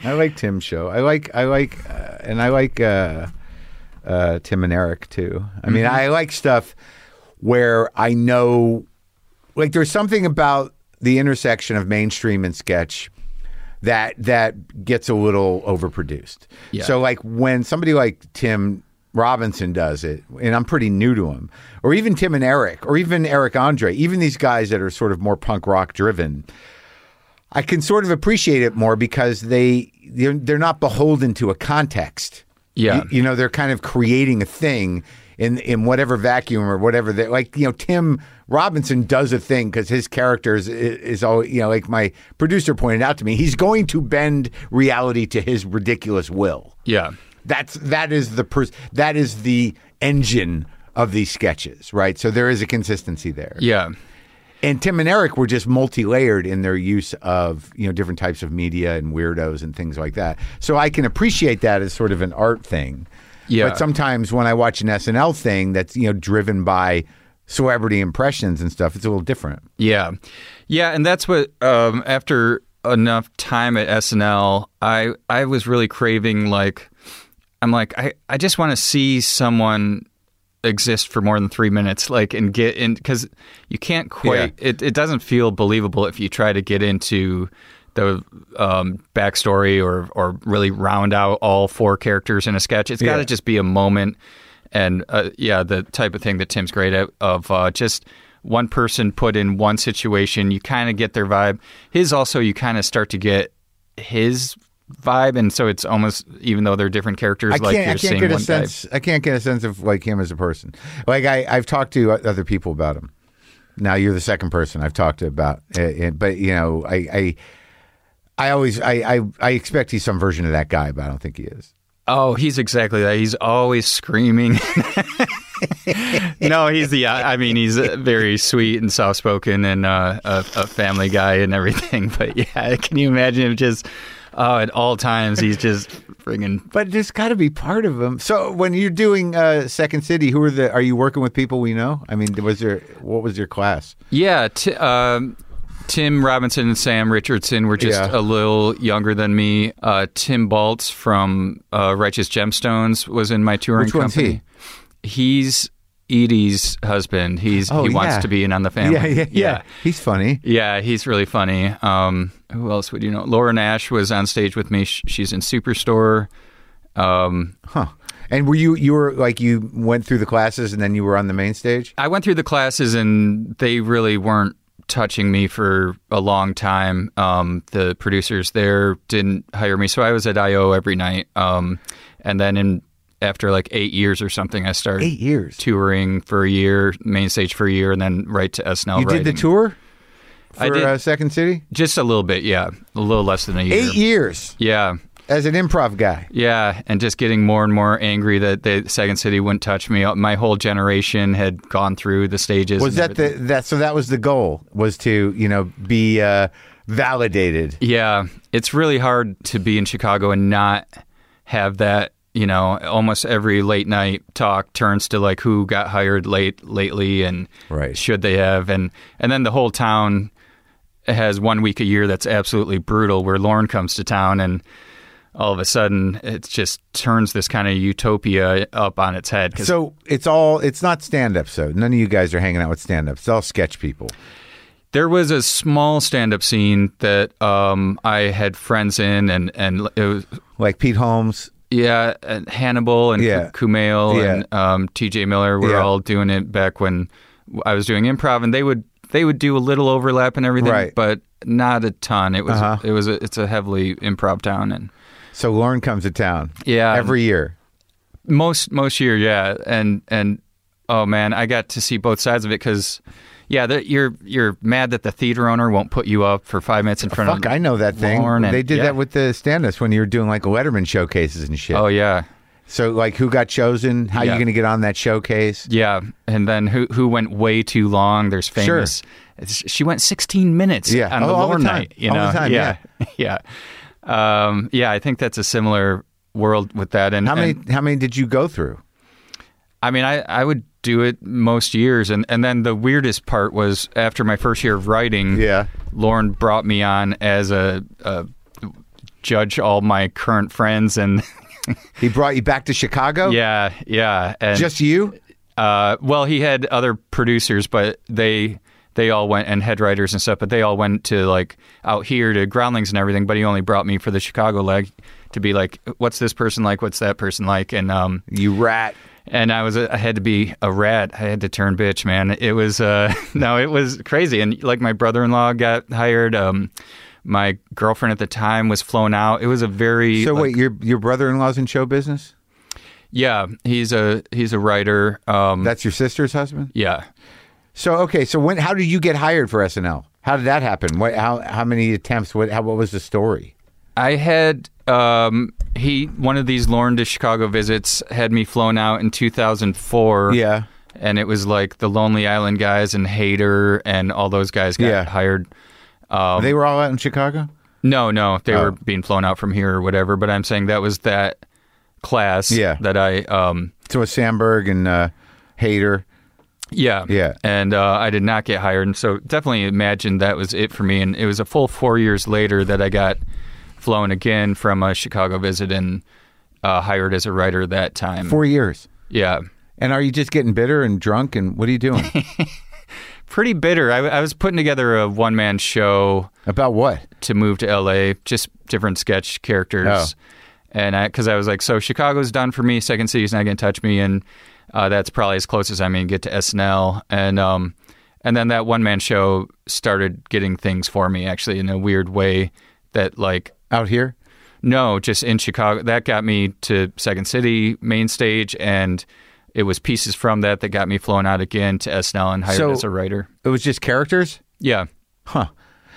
I like Tim's show. I like I like uh, and I like uh, uh, Tim and Eric too. I mean, I like stuff where I know like there's something about the intersection of mainstream and sketch that that gets a little overproduced. Yeah. So like when somebody like Tim Robinson does it, and I'm pretty new to him, or even Tim and Eric, or even Eric Andre, even these guys that are sort of more punk rock driven, I can sort of appreciate it more because they they're, they're not beholden to a context. Yeah. You, you know, they're kind of creating a thing in in whatever vacuum or whatever they like. You know, Tim Robinson does a thing because his character is, is all you know. Like my producer pointed out to me, he's going to bend reality to his ridiculous will. yeah, That's that is the pers- that is the engine of these sketches, right? So there is a consistency there. yeah, And Tim and Eric were just multi-layered in their use of you know different types of media and weirdos and things like that. So I can appreciate that as sort of an art thing. Yeah. But sometimes when I watch an SNL thing that's you know driven by celebrity impressions and stuff, it's a little different. yeah, yeah. And that's what um, after enough time at SNL, I I was really craving like I'm like I I just want to see someone exist for more than three minutes like and get in because you can't quite it, it doesn't feel believable if you try to get into the um, backstory or or really round out all four characters in a sketch. It's got to Yeah. just be a moment and uh, yeah the type of thing that tim's great at of uh, just one person put in one situation you kind of get their vibe. His also you kind of start to get his vibe and so it's almost even though they're different characters I like can't. you're I can't get a guy. sense. I can't get a sense of like him as a person. Like I, I've talked to other people about him. Now you're the second person I've talked to about. it, but you know, I, I, I always, I, I, I expect he's some version of that guy, but I don't think he is. Oh, he's exactly that. He's always screaming. no, he's the. I mean, he's very sweet and soft spoken and uh, a, a family guy and everything. But yeah, can you imagine him just? Oh, at all times he's just friggin' But there's got to be part of him. So when you're doing uh, Second City, who are the? Are you working with people we know? I mean, was there? What was your class? Yeah, t- um, Tim Robinson and Sam Richardson were just Yeah. a little younger than me. Uh, Tim Baltz from uh, Righteous Gemstones was in my touring Which one's company. He's Edie's husband. He's Oh, he wants yeah. to be in on the family. Yeah, yeah, yeah. He's funny. Yeah, he's really funny. Um, who else would you know? Lauren Ash was on stage with me. She's in Superstore. Um, Huh. And were you you were like you went through the classes and then you were on the main stage? I went through the classes and they really weren't touching me for a long time. Um, the producers there didn't hire me, so I was at IO every night. Um, and then in after like eight years or something, I started Eight years. touring for a year, main stage for a year, and then right to SNL. You did the tour for I did. Uh, Second City? just a little bit, yeah, a little less than a year. Eight years Yeah, as an improv guy. Yeah, and just getting more and more angry that the Second City wouldn't touch me. My whole generation had gone through the stages. Was that the that so that was the goal was to you know be uh, validated? Yeah, it's really hard to be in Chicago and not have that. You know, almost every late night talk turns to like who got hired late lately and Right. should they have and and then the whole town has one week a year that's absolutely brutal where Lorne comes to town and all of a sudden it just turns this kind of utopia up on its head. So it's all it's not stand up. So none of you guys are hanging out with stand ups. It's all sketch people. There was a small stand-up scene that um, I had friends in, and and it was Like Pete Holmes. Yeah, and Hannibal and Yeah. Kumail Yeah. and um, T.J. Miller were Yeah. all doing it back when I was doing improv, and they would they would do a little overlap and everything, Right. but not a ton. It was Uh-huh. it was a, it's a heavily improv town, and So Lorne comes to town. Yeah. Every year. most most year, yeah, and and oh man, I got to see both sides of it because. Yeah, you're you're mad that the theater owner won't put you up for five minutes in front Fuck, of. Fuck, I know that thing. And- they did yeah. that with the stand ups when you were doing like Letterman showcases and shit. Oh yeah, So like who got chosen? How are you going to get on that showcase? Yeah, and then who who went way too long? There's famous. it's- She went 16 minutes. Yeah. on Oh, the all the time. night. You All the know, time, yeah, yeah, um, yeah. I think that's a similar world with that. And How many and, how many did you go through? I mean, I I would do it most years, and and then the weirdest part was after my first year of writing. Yeah. Lorne brought me on as a. a judge all my current friends and He brought you back to Chicago? yeah yeah and Just you? Uh, well, he had other producers, but they they all went and head writers and stuff. But they all went to like out here to Groundlings and everything. But he only brought me for the Chicago leg to be like, what's this person like? What's that person like? And um You rat. And I was I had to be a rat. I had to turn bitch, man. It was uh no, it was crazy. And like my brother in law got hired. Um, my girlfriend at the time was flown out. It was a very So like, wait, your your brother in law's in show business? yeah. He's a he's a writer. Um, That's your sister's husband? yeah. So okay, so when how did you get hired for SNL? How did that happen? What how how many attempts? What how what was the story? I had um, he one of these Lorne to Chicago visits had me flown out in 2004. Yeah. and it was like the Lonely Island guys and Hader and all those guys got Yeah. hired. Um, they were all out in Chicago? no, no, they Oh. were being flown out from here or whatever. But I'm saying that was that class. Yeah. that I um, So with Samberg and uh Hader. Yeah. Yeah. And uh, I did not get hired. And so definitely imagine that was it for me. And it was a full four years later that I got flown again from a Chicago visit and uh, hired as a writer that time. Four years. yeah. And are you just getting bitter and drunk and what are you doing? Pretty bitter. I, I was putting together a one man show About what? to move to LA, just different sketch characters. Oh. And I, because I was like, so Chicago's done for me. Second city's not going to touch me, and uh, that's probably as close as I'm going to get to SNL. And um, and then that one man show started getting things for me actually in a weird way. That like Out here? no, just in Chicago. That got me to Second City main stage, and it was pieces from that that got me flown out again to SNL and hired So- as a writer. It was just characters? Yeah. Huh.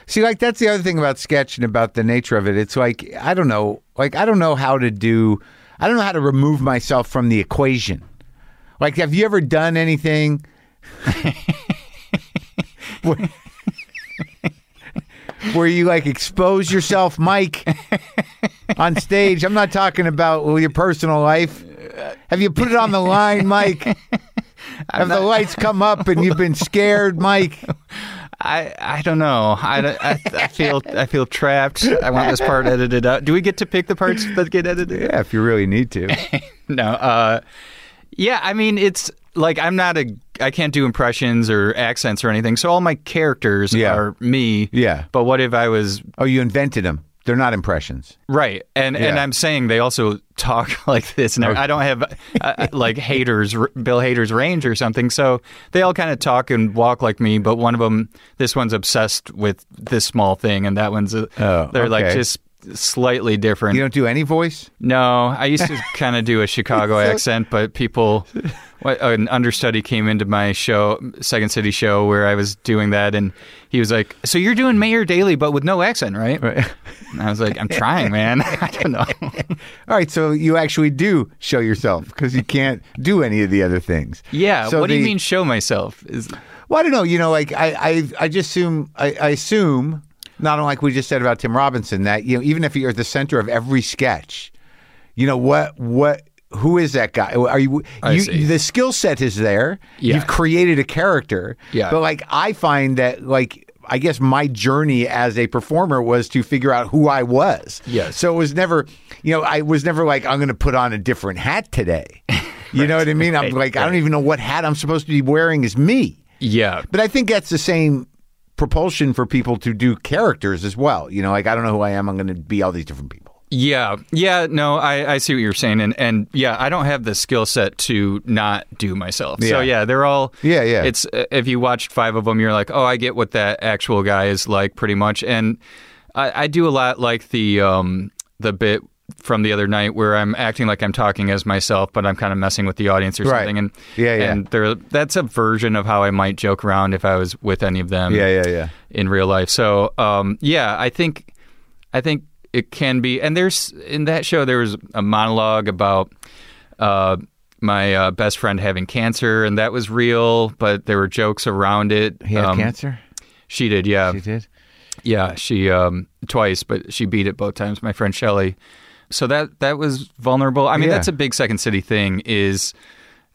See, like that's the other thing about sketch and about the nature of it. It's like I don't know, like I don't know how to do. I don't know how to remove myself from the equation. Like, have you ever done anything? where, you like expose yourself, Mike, on stage? I'm not talking about well, your personal life. Have you put it on the line, Mike? Have the lights come up and you've been scared, Mike? I I don't know. I, I, I feel I feel trapped. I want this part edited out. Do we get to pick the parts that get edited? Yeah, if you really need to. No. Uh, yeah. I mean, it's like I'm not a. I can't do impressions or accents or anything. So all my characters Yeah. are me. Yeah. But what if I was Oh, you invented them. They're not impressions. right? And and I'm saying they also talk like this. And I don't have uh, like Hader's, Bill Hader's range or something. So they all kind of talk and walk like me. But one of them, this one's obsessed with this small thing, and that one's. Oh, they're like just slightly different. You don't do any voice? No, I used to kind of do a Chicago accent, but people, an understudy came into my show, Second City show, where I was doing that, and he was like, "So you're doing Mayor Daley, but with no accent, right?" And I was like, "I'm trying, man. I don't know." All right, so you actually do show yourself because you can't do any of the other things. yeah. So what do you mean, show myself? Is Well, I don't know. You know, like I, I, I just assume, I, I assume, not unlike we just said about Tim Robinson, that you know, even if you're at the center of every sketch, you know what, what, who is that guy? Are you? You the skill set is there. Yeah. You've created a character. Yeah. But like, I find that like. I guess my journey as a performer was to figure out who I was. Yes. So it was never, you know, I was never like, I'm going to put on a different hat today. You know what I mean? I'm Right, like, I don't even know what hat I'm supposed to be wearing as me. yeah, But I think that's the same propulsion for people to do characters as well. You know, like I don't know who I am. I'm going to be all these different people. Yeah, yeah, no, I, I see what you're saying, and and yeah, I don't have the skill set to not do myself. So Yeah. yeah, they're all Yeah, yeah. It's uh, if you watched five of them, you're like, oh, I get what that actual guy is like, pretty much. And I, I do a lot like the um the bit from the other night where I'm acting like I'm talking as myself, but I'm kind of messing with the audience or Right. something. And Yeah, yeah. and there that's a version of how I might joke around if I was with any of them Yeah, yeah, yeah. in real life. So um, yeah, I think I think it can be. And there's in that show there was a monologue about uh, my uh, best friend having cancer, and that was real, but there were jokes around it. He had Um, cancer. She did, yeah, She did. yeah. She um, twice, but she beat it both times. My friend Shelley. So that that was vulnerable. I mean, Yeah. that's a big Second City thing. Is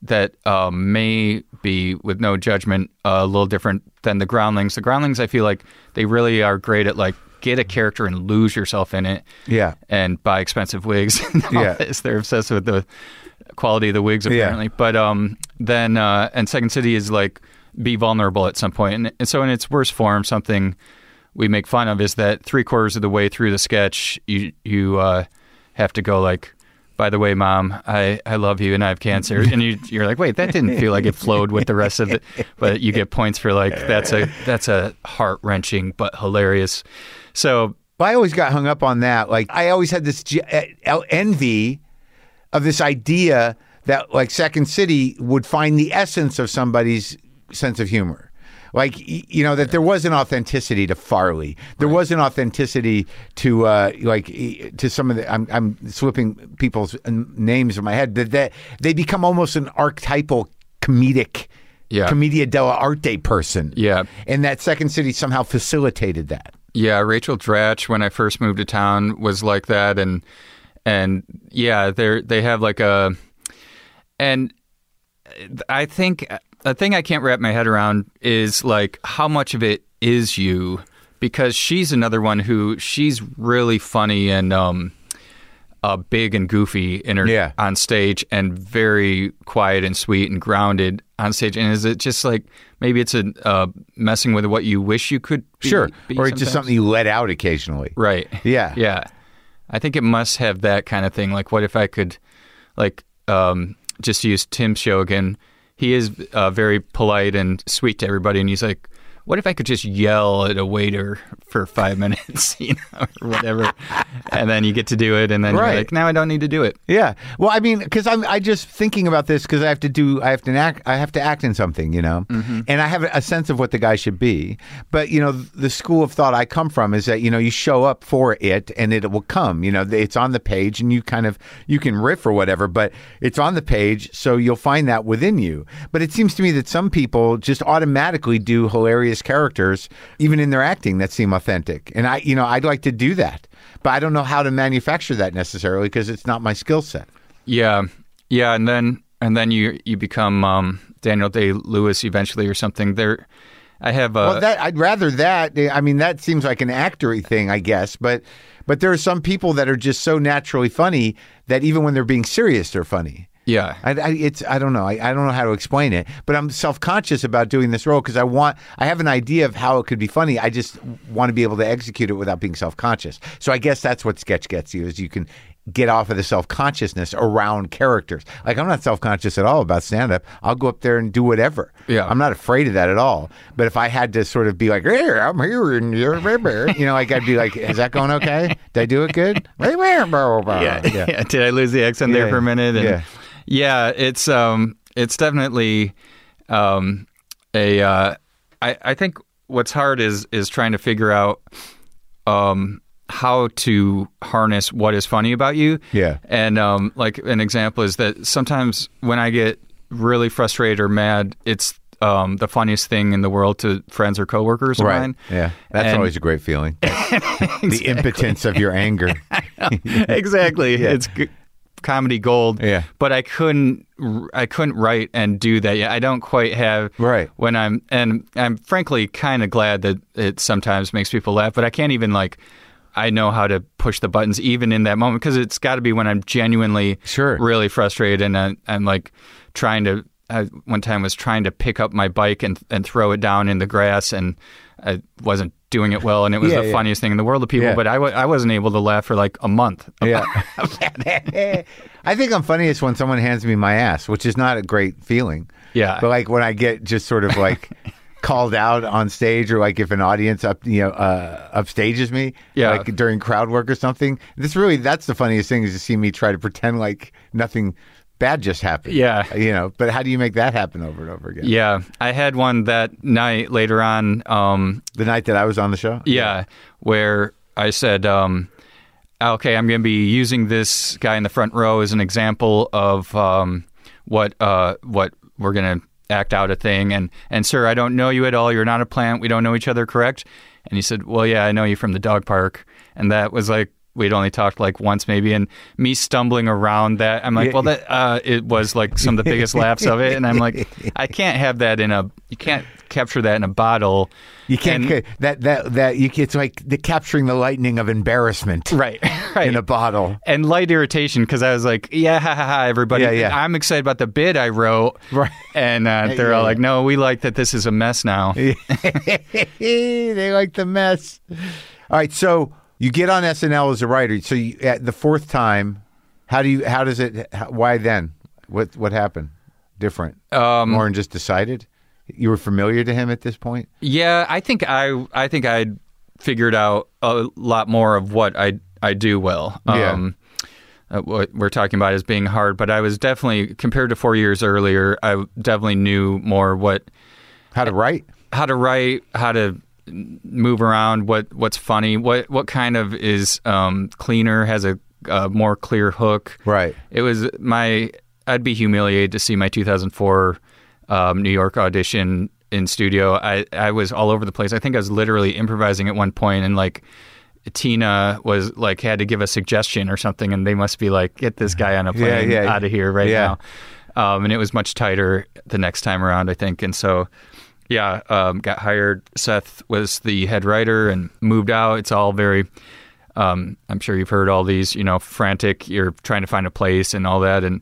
that um, may be with no judgment a little different than the Groundlings. The Groundlings, I feel like they really are great at like get a character and lose yourself in it. Yeah. and buy expensive wigs. Yeah. this. they're obsessed with the quality of the wigs Yeah. apparently. But um, then uh, and Second City is like be vulnerable at some point, and, and so in its worst form, something we make fun of is that three quarters of the way through the sketch, you you uh, have to go like. By the way, mom, I, I love you and I have cancer. And you, you're like, wait, that didn't feel like it flowed with the rest of it. But you get points for like, that's a, that's a heart wrenching but hilarious. So I always got hung up on that. Like I always had this ge- uh, envy of this idea that like Second City would find the essence of somebody's sense of humor. Like you know that there was an authenticity to Farley. There was an authenticity to uh, like to some of the. I'm, I'm slipping people's names in my head. That that they become almost an archetypal comedic, Yeah. commedia dell'arte person. Yeah. and that Second City somehow facilitated that. Yeah, Rachel Dratch when I first moved to town was like that and and yeah, they they have like a and I think a thing I can't wrap my head around is like how much of it is you because she's another one who she's really funny and um uh, big and goofy in her Yeah. on stage and very quiet and sweet and grounded on stage. And is it just like maybe it's a uh, messing with what you wish you could be, Sure. be or it's just something you let out occasionally. Right. Yeah. Yeah. I think it must have that kind of thing. Like, what if I could, like, um, just use Tim's show again? He is uh, very polite and sweet to everybody, and he's like, "What if I could just yell at a waiter for five minutes, you know, or whatever?" and then you get to do it, and then Right. you're like, "Now I don't need to do it." Yeah. Well, I mean, because I'm I just thinking about this because I have to do I have to act I have to act in something, you know, mm-hmm. and I have a sense of what the guy should be. But you know, the school of thought I come from is that you know you show up for it and it will come. You know, it's on the page and you kind of you can riff or whatever, but it's on the page, so you'll find that within you. But it seems to me that some people just automatically do hilarious characters, even in their acting, that seem authentic. And I, you know, I'd like to do that, but I don't know how to manufacture that necessarily because it's not my skill set. Yeah, yeah, and then and then you you become um, Daniel Day Lewis eventually or something. There, I have a Well, that I'd rather that. I mean, that seems like an actory thing, I guess. But but there are some people that are just so naturally funny that even when they're being serious, they're funny. Yeah. I, I it's I don't know I, I don't know how to explain it, but I'm self conscious about doing this role because I want I have an idea of how it could be funny. I just want to be able to execute it without being self conscious. So I guess that's what sketch gets you is you can get off of the self consciousness around characters. Like I'm not self conscious at all about stand up. I'll go up there and do whatever. Yeah. I'm not afraid of that at all. But if I had to sort of be like, hey, I'm here," and you're, you know, like I'd be like, "Is that going okay? Did I do it good?" yeah. yeah. Did I lose the accent there for a minute? And yeah. Yeah, it's um, it's definitely um, a. Uh, I I think what's hard is is trying to figure out um how to harness what is funny about you. Yeah. And um, like an example is that sometimes when I get really frustrated or mad, it's um, the funniest thing in the world to friends or coworkers of Right. mine. Yeah. That's And- always a great feeling. The impotence of your anger. exactly. It's g- comedy gold. Yeah. But I couldn't. I couldn't write and do that yet. I don't quite have. Right. When I'm and I'm frankly kind of glad that it sometimes makes people laugh, but I can't even like. I know how to push the buttons even in that moment because it's got to be when I'm genuinely Sure. really frustrated and I, I'm like trying to. I one time was trying to pick up my bike and and throw it down in the grass and I wasn't doing it well and it was Yeah, the yeah. funniest thing in the world to people, Yeah. but I w- I wasn't able to laugh for like a month. Yeah. I think I'm funniest when someone hands me my ass, which is not a great feeling. Yeah. But like when I get just sort of like called out on stage or like if an audience up you know uh upstages me Yeah. like during crowd work or something this really that's the funniest thing is to see me try to pretend like nothing bad just happened Yeah. you know but how do you make that happen over and over again Yeah, I had one that night later on. Um, the night that I was on the show yeah, where I said, um, "Okay, I'm going to be using this guy in the front row as an example of um, what uh, what we're going to act out a thing." And and sir, I don't know you at all. You're not a plant. We don't know each other, correct? And he said, "Well, yeah, I know you from the dog park." And that was like. We'd only talked like once, maybe, and me stumbling around that, I'm like, well, that uh, it was like some of the biggest laughs of it, and I'm like, I can't have that in a, you can't capture that in a bottle, you can't And- that that that you it's like the capturing the lightning of embarrassment right, right, in a bottle and light irritation because I was like, yeah, ha, ha, ha, everybody. Yeah, yeah. I'm excited about the bid I wrote. Right. And uh, they're Yeah, all like, no, we like that this is a mess now. they like the mess. All right, so you get on SNL as a writer. So you, at the fourth time, how do you? How does it? How, why then? What what happened? Different. Um, Lorne just decided. You were familiar to him at this point. Yeah, I think I I think I figured out a lot more of what I I do well. Yeah. Um, uh, what we're talking about is being hard, but I was definitely compared to four years earlier. I definitely knew more what How to write? how to write, how to move around, what what's funny, what what kind of is um, cleaner, has a, a more clear hook. Right. It was my. I'd be humiliated to see my 2004 um, New York audition in studio. I I was all over the place. I think I was literally improvising at one point, and like Tina was like had to give a suggestion or something, and they must be like, "Get this guy on a Yeah, plane yeah. out of here right Yeah. now." Um, and it was much tighter the next time around, I think. And so, yeah, um, got hired. Seth was the head writer and moved out. It's all very. Um, I'm sure you've heard all these, you know, frantic. You're trying to find a place and all that, and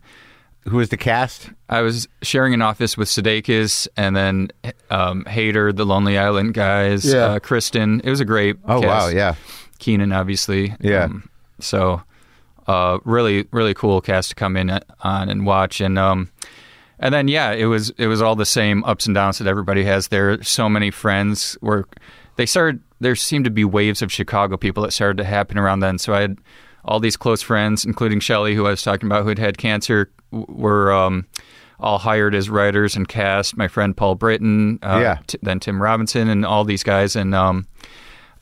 Who was the cast? I was sharing an office with Sudeikis and then um, Hader, the Lonely Island guys, Yeah. uh, Kristen. It was a great. Oh cast. wow, yeah. Kenan, obviously. Um, Yeah. so, uh, really, really cool cast to come in uh, on and watch, and um, and then yeah, it was it was all the same ups and downs that everybody has there. So many friends were. They started. There seemed to be waves of Chicago people that started to happen around then. So I had all these close friends, including Shelley, who I was talking about, who had had cancer, were um, all hired as writers and cast. My friend Paul Brittain, uh, Yeah. t- then Tim Robinson, and all these guys, and um,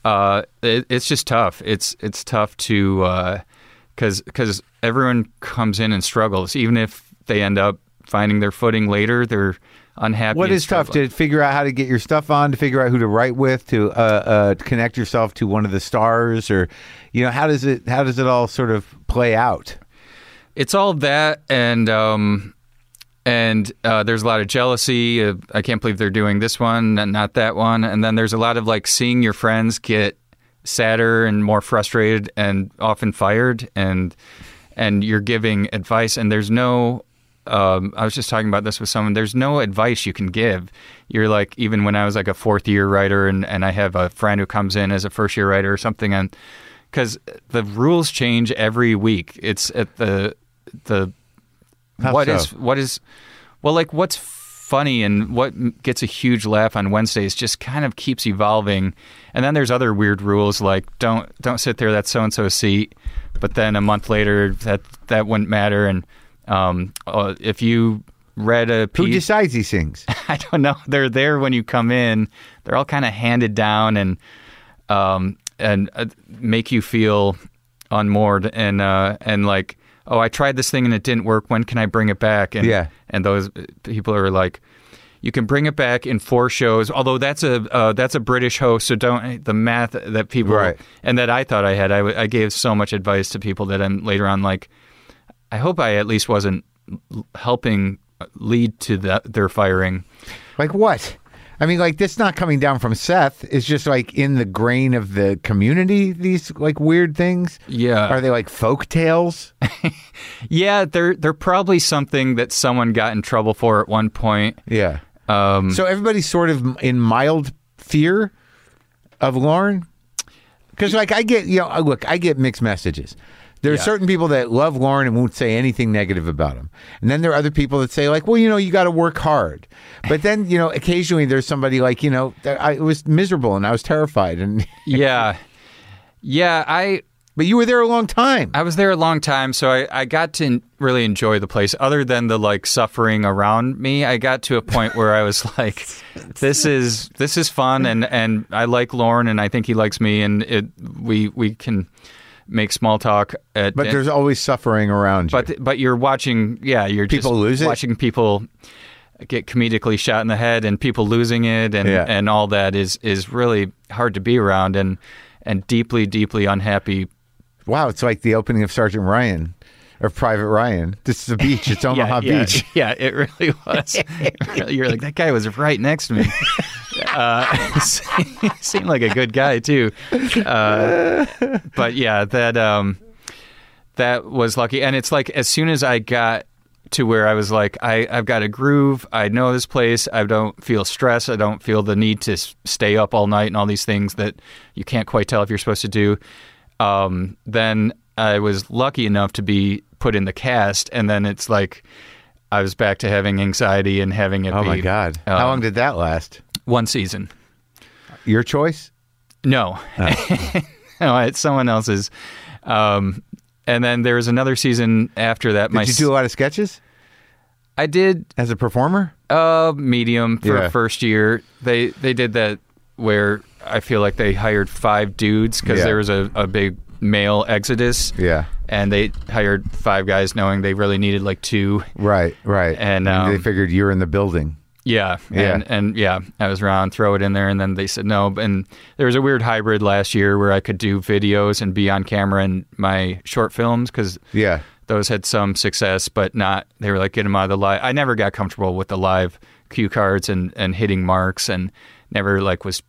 uh, it, it's just tough. It's it's tough to because because everyone comes in and struggles, even if they end up finding their footing later. They're unhappy. What is tough to figure out how to get your stuff on, to figure out who to write with, to uh, uh, connect yourself to one of the stars, or you know, how does it how does it all sort of play out? It's all that, and um, and uh, there's a lot of jealousy. Uh, I can't believe they're doing this one and not that one. And then there's a lot of like seeing your friends get sadder and more frustrated and often fired, and and you're giving advice, and there's no. Um, I was just talking about this with someone. There's no advice you can give. You're like, even when I was like a fourth year writer, and, and I have a friend who comes in as a first year writer or something, and because the rules change every week. It's at the the How what so? is what is well like what's funny and what gets a huge laugh on Wednesdays just kind of keeps evolving. And then there's other weird rules like don't don't sit there that's so and so seat, but then a month later that that wouldn't matter. And um, uh, if you read a Who decides these things? I don't know. They're there when you come in. They're all kind of handed down and um, and uh, make you feel unmoored and uh, and like, oh, I tried this thing and it didn't work. When can I bring it back? And Yeah. and those people are like. You can bring it back in four shows, although that's a uh, that's a British host, so don't the math that people Right. and that I thought I had. I, I gave so much advice to people that I'm later on like, I hope I at least wasn't helping lead to that their firing. Like what? I mean, like this not coming down from Seth. It's just like in the grain of the community. These like weird things. Yeah. Are they like folk tales? Yeah, they're they're probably something that someone got in trouble for at one point. Yeah. Um, So everybody's sort of in mild fear of Lorne. Because like I get, you know, look, I get mixed messages. There are Yeah. certain people that love Lorne and won't say anything negative about him, and then there are other people that say like, well, you know, you got to work hard. But then you know, occasionally there's somebody like, you know, that I it was miserable and I was terrified, and yeah, yeah. I but you were there a long time. I was there a long time, so I, I got to really enjoy the place. Other than the like suffering around me, I got to a point where I was like, "This is this is fun," and and I like Lorne, and I think he likes me, and it we we can make small talk. At, But there's always suffering around you. but but you're watching, yeah, you're People just lose it? watching people get comedically shot in the head and people losing it and Yeah. and all that is is really hard to be around and and deeply deeply unhappy. wow, it's like the opening of Sergeant Ryan or Private Ryan. This is a beach. It's Omaha yeah, Beach. Yeah, it really was. You're like that guy was right next to me. Uh, seemed like a good guy too. Uh, but yeah, that um, that was lucky. And it's like as soon as I got to where I was like, I, I've got a groove. I know this place. I don't feel stress. I don't feel the need to stay up all night and all these things that you can't quite tell if you're supposed to do. Um, then I was lucky enough to be put in the cast, and then it's like I was back to having anxiety and having it. Oh be, my God! um, How long did that last? One season. Your choice? No, no, it's someone else's. Um, and then there was another season after that. Did you do a lot of sketches I did as a performer? uh, medium for Yeah. first year. They they did that where I feel like they hired five dudes because Yeah. there was a, a big male exodus. Yeah. And they hired five guys knowing they really needed like two. Right, right. And, they um, figured you're in the building. Yeah, Yeah. and and yeah, I was around, throw it in there, and then they said no. And there was a weird hybrid last year where I could do videos and be on camera in my short films because Yeah. those had some success, but not. They were like get them out of the live. I never got comfortable with the live cue cards and and hitting marks, and never like was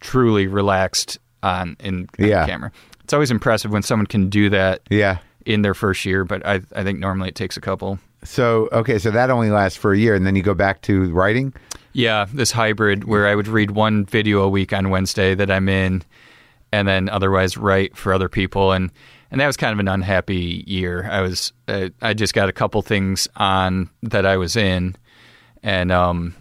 truly relaxed on in on Yeah. camera. It's always impressive when someone can do that Yeah. in their first year, but I I think normally it takes a couple. So, okay, so that only lasts for a year and then you go back to writing? Yeah, this hybrid where I would read one video a week on Wednesday that I'm in, and then otherwise write for other people, and and that was kind of an unhappy year. I was uh, I just got a couple things on that I was in, and um,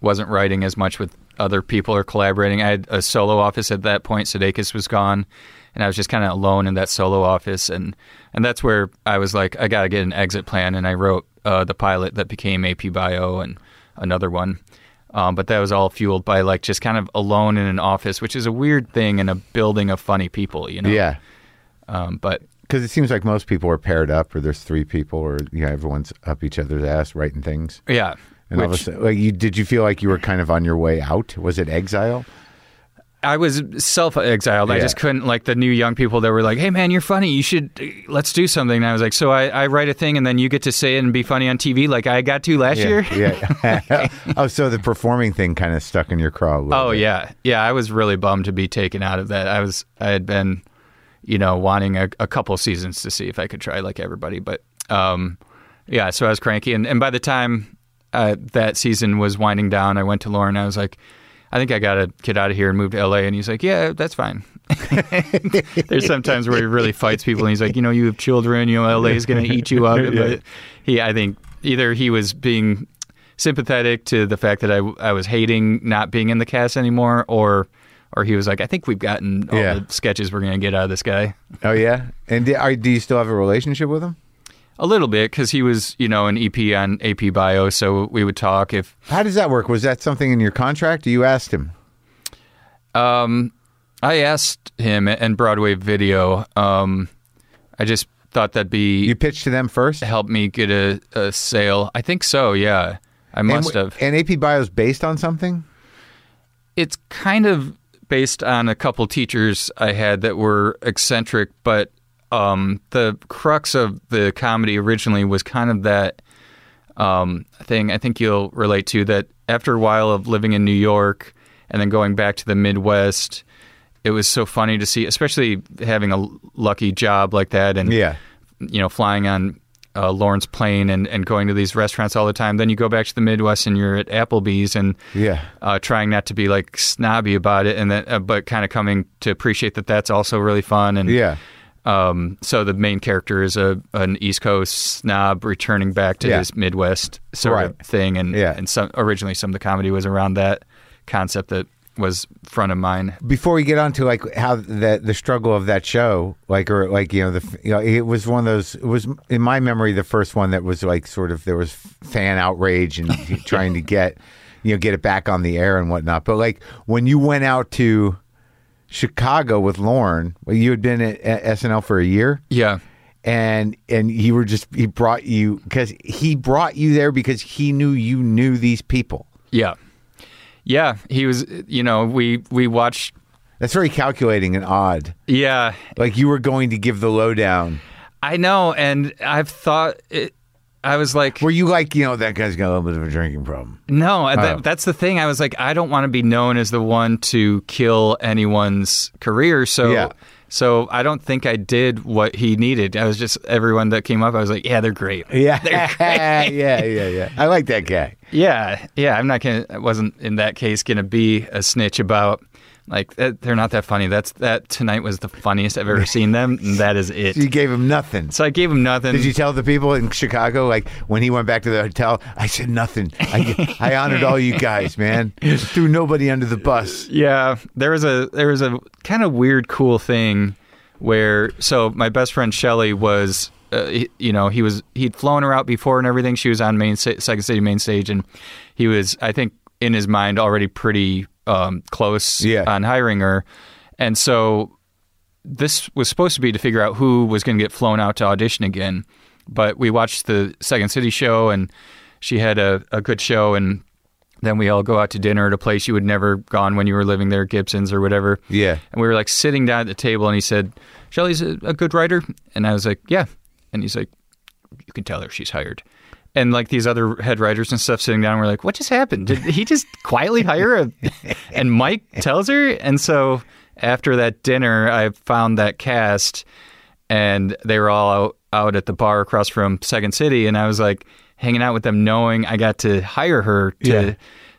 wasn't writing as much with other people are collaborating. I had a solo office at that point. Sudeikis was gone, and I was just kind of alone in that solo office, and and that's where I was like, I got to get an exit plan, and I wrote uh, the pilot that became AP Bio and another one. Um, but that was all fueled by like just kind of alone in an office, which is a weird thing in a building of funny people, you know. Yeah. Um, but Because it seems like most people are paired up or there's three people or, you know, everyone's up each other's ass writing things. yeah, And all of a which- sudden, like, you, did you feel like you were kind of on your way out? Was it exile? I was self-exiled. I just couldn't like the new young people that were like, "Hey, man, you're funny. You should let's do something." And I was like, "So I, I write a thing, and then you get to say it and be funny on TV, like I got to last year." Yeah. yeah. oh, so the performing thing kind of stuck in your craw. Oh bit. yeah, yeah. I was really bummed to be taken out of that. I was, I had been, you know, wanting a, a couple seasons to see if I could try like everybody, but um, yeah. So I was cranky, and and by the time uh, that season was winding down, I went to Lorne. I was like, I think I got to get out of here and move to LA, and he's like, Yeah, that's fine. There's sometimes where he really fights people, and he's like, you know, you have children, you know, LA is going to eat you up. But he, I think, either he was being sympathetic to the fact that I, I was hating not being in the cast anymore, or or he was like, I think we've gotten all Yeah. the sketches we're going to get out of this guy. Oh yeah. And do, are, do you still have a relationship with him? A little bit because he was, you know, an EP on AP Bio, so we would talk if How does that work? Was that something in your contract? You asked him? Um, I asked him and Broadway Video. Um, I just thought that'd be You pitched to them first. help me get a, a sale. I think so. Yeah, I must and, have. And AP Bio is based on something. It's kind of based on a couple teachers I had that were eccentric, but um, the crux of the comedy originally was kind of that um, thing I think you'll relate to that after a while of living in New York and then going back to the Midwest, it was so funny to see, especially having a lucky job like that and Yeah. you know, flying on uh, Lorne's plane and, and going to these restaurants all the time. Then you go back to the Midwest and you're at Applebee's and Yeah. uh, trying not to be like snobby about it, and then uh, but kind of coming to appreciate that that's also really fun. And Yeah. Um, so the main character is a an East Coast snob returning back to Yeah. his Midwest sort Right. of thing, and Yeah. and some originally some of the comedy was around that concept that was front of mind. before we get on to like how the the struggle of that show, like or like you know the you know it was one of those. It was in my memory the first one that was like sort of there was fan outrage and trying to get you know get it back on the air and whatnot. But like when you went out to Chicago with Lorne, well, you had been at, at SNL for a year. Yeah, And and he were just he brought you because he brought you there because he knew you knew these people. yeah, yeah. He was, you know, we we watched. That's very calculating and odd. Yeah, Like you were going to give the lowdown. I know, and I've thought. It, I was like, Were you like, you know, that guy's got a little bit of a drinking problem? No, uh, Oh. that, that's the thing. I was like, I don't want to be known as the one to kill anyone's career. So, Yeah. so I don't think I did what he needed. I was just everyone that came up. I was like, yeah, they're great. Yeah. yeah, yeah, yeah. I like that guy. Yeah, yeah. I'm not gonna. I wasn't in that case gonna be a snitch about like they're not that funny. That's that tonight was the funniest I've ever seen them, and that is it. You gave him nothing. So I gave him nothing. Did you tell the people in Chicago, like when he went back to the hotel, I said nothing. I, I honored all you guys, man. Threw nobody under the bus. Yeah, there was a there was a kind of weird, cool thing where so my best friend Shelly was, uh, you know, he was he'd flown her out before and everything. She was on main sta- Second City main stage, and he was, I think, in his mind already pretty um, close Yeah. on hiring her, and so this was supposed to be to figure out who was going to get flown out to audition again. But we watched the Second City show, and she had a, a good show, and then we all go out to dinner at a place you would never gone when you were living there, Gibson's or whatever. Yeah. And we were like sitting down at the table, and he said, "Shelley's a, a good writer," and I was like, "Yeah," and he's like, "You can tell her she's hired." And like these other head writers and stuff sitting down, we're like, "What just happened? Did he just quietly hire a?" And Mike tells her, and so after that dinner, I found that cast, and they were all out, out at the bar across from Second City, and I was like hanging out with them, knowing I got to hire her to Yeah.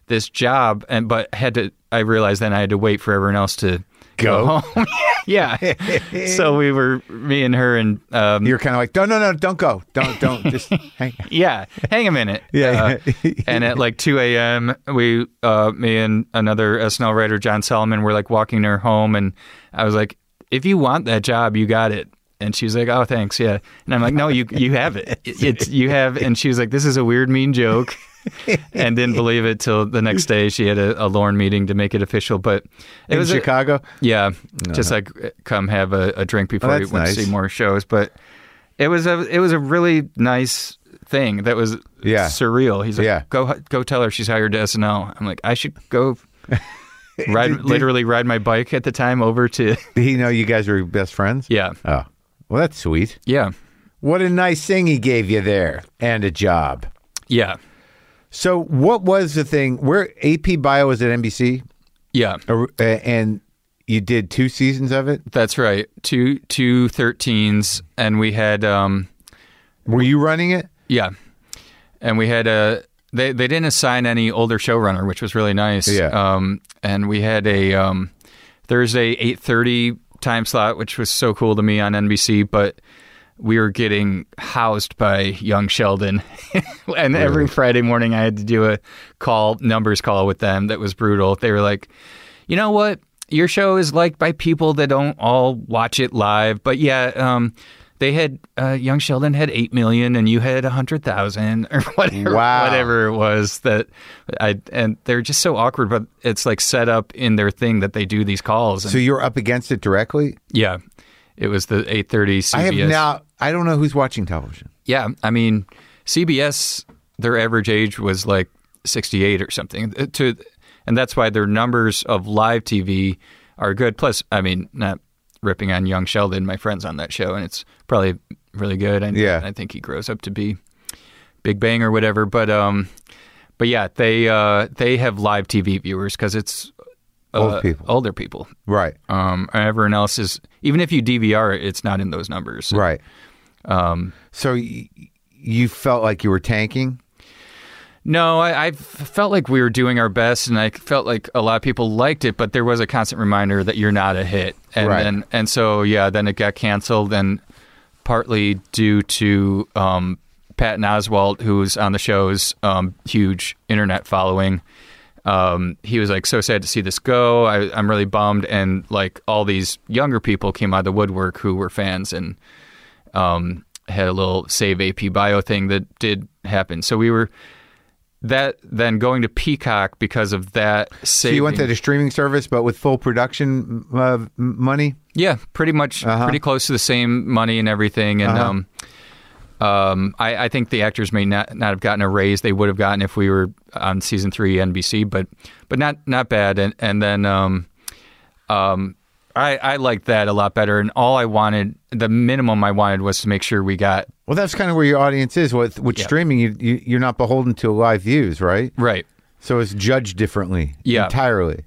this job, and but had to. I realized then I had to wait for everyone else to Go. go home. yeah. so we were me and her and um, You're kind of like, no, no, no, don't go. Don't, don't. Just hang. yeah, hang a minute. Yeah. Uh, and at like 2 a.m., we, uh, me and another SNL writer, John Solomon, were like walking her home, and I was like, "If you want that job, you got it." And she's like, "Oh, thanks, yeah." And I'm like, "No, you you have it. It's you have." And she was like, "This is a weird, mean joke," and didn't believe it till the next day. She had a, a Lorne meeting to make it official, but it In was a- Chicago? yeah, uh-huh. just like uh, come have a, a drink before Oh, you went to nice. see more shows. But it was a it was a really nice thing that was Yeah. surreal. He's like, Yeah. go go tell her she's hired to SNL. I'm like, I should go ride Did- did- literally ride my bike at the time over to Did he know you guys were best friends? yeah Oh, well, that's sweet. yeah What a nice thing he gave you there, and a job. yeah So, what was the thing? Where AP Bio was at NBC, yeah and you did two seasons of it. that's right two two 13s and we had um Were you running it? yeah and we had a they they didn't assign any older showrunner which was really nice Yeah. um and we had a um Thursday 8:30 time slot which was so cool to me on NBC but we were getting housed by young Sheldon. and every Friday morning I had to do a call, numbers call with them that was brutal. They were like, you know what? Your show is liked by people that don't all watch it live. But yeah, um, they had, uh, young Sheldon had 8 million and you had 100,000 or whatever, Wow. whatever it was that I, and they're just so awkward, but it's like set up in their thing that they do these calls. And So you're up against it directly. yeah, it was the 830 CBS. I have now. I don't know who's watching television. Yeah, I mean, CBS, their average age was like 68 or something. Uh, To, and that's why their numbers of live TV are good. Plus, I mean, not ripping on young Sheldon, my friend's on that show, and it's probably really good. And Yeah. I think he grows up to be Big Bang or whatever. But um, but yeah, they uh, they have live TV viewers because it's uh, people. older people. Right. Um, and everyone else is even if you DVR it, it's not in those numbers. Right. Um, So y- you felt like you were tanking. No, I, I felt like we were doing our best, and I felt like a lot of people liked it, but there was a constant reminder that you're not a hit, and Right. then and so yeah, then it got canceled, and partly due to um, Patton Oswalt, who's on the show's um, huge internet following. Um, he was like so sad to see this go. I, I'm really bummed, and like all these younger people came out of the woodwork who were fans and um, had a little save AP bio thing that did happen. So we were that then going to Peacock because of that. So you went to the streaming service, but with full production uh, money. yeah, pretty much Uh-huh. pretty close to the same money and everything. And Uh-huh. um, um, I, I think the actors may not, not have gotten a raise they would have gotten if we were on season three NBC, but but not not bad. And and then um, um, I I liked that a lot better. And all I wanted, the minimum I wanted was to make sure we got Well, that's kind of where your audience is. With with Yeah. streaming, you, you you're not beholden to live views, right? right. So it's judged differently. Yeah. entirely.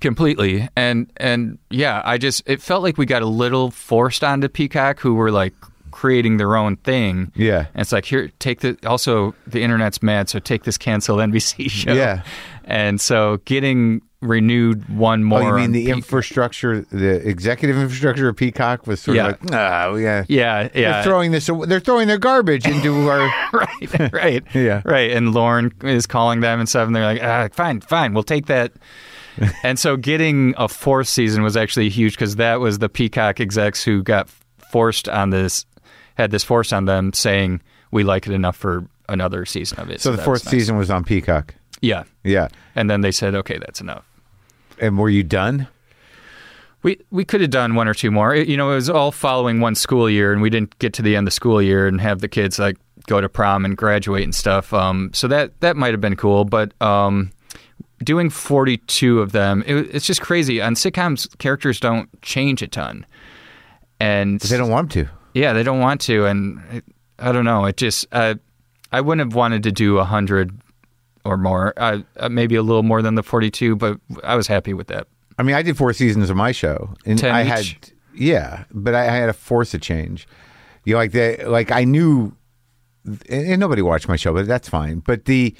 completely and and yeah i just it felt like we got a little forced onto peacock who were like creating their own thing Yeah. and it's like here take the also the internet's mad so take this canceled nbc show Yeah. and so getting renewed one more Oh, you mean the infrastructure, the executive infrastructure of Peacock was sort Yeah. of like, ah, yeah, yeah They're yeah throwing this. They're throwing their garbage into our. right right Yeah. right and lauren is calling them and stuff and they're like ah, fine fine we'll take that and so getting a fourth season was actually huge because that was the peacock execs who got forced on this had this force on them saying we like it enough for another season of it So the that's fourth nice. season was on Peacock. yeah Yeah, and then they said okay that's enough and were you done? We we could have done one or two more. It- you know, it was all following one school year, and we didn't get to the end of the school year and have the kids like go to prom and graduate and stuff. Um, so that that might have been cool, but um, doing forty two of them, it, it's just crazy. On sitcoms, characters don't change a ton, and They don't want to. Yeah, they don't want to, and it, I don't know. It just uh, I wouldn't have wanted to do a hundred or more, uh, uh, maybe a little more than the forty two, but I was happy with that. I mean, I did four seasons of my show, and 10 I each? had yeah, but I, I had to force a change. You know, like the like I knew, and, and nobody watched my show, but that's fine. But the,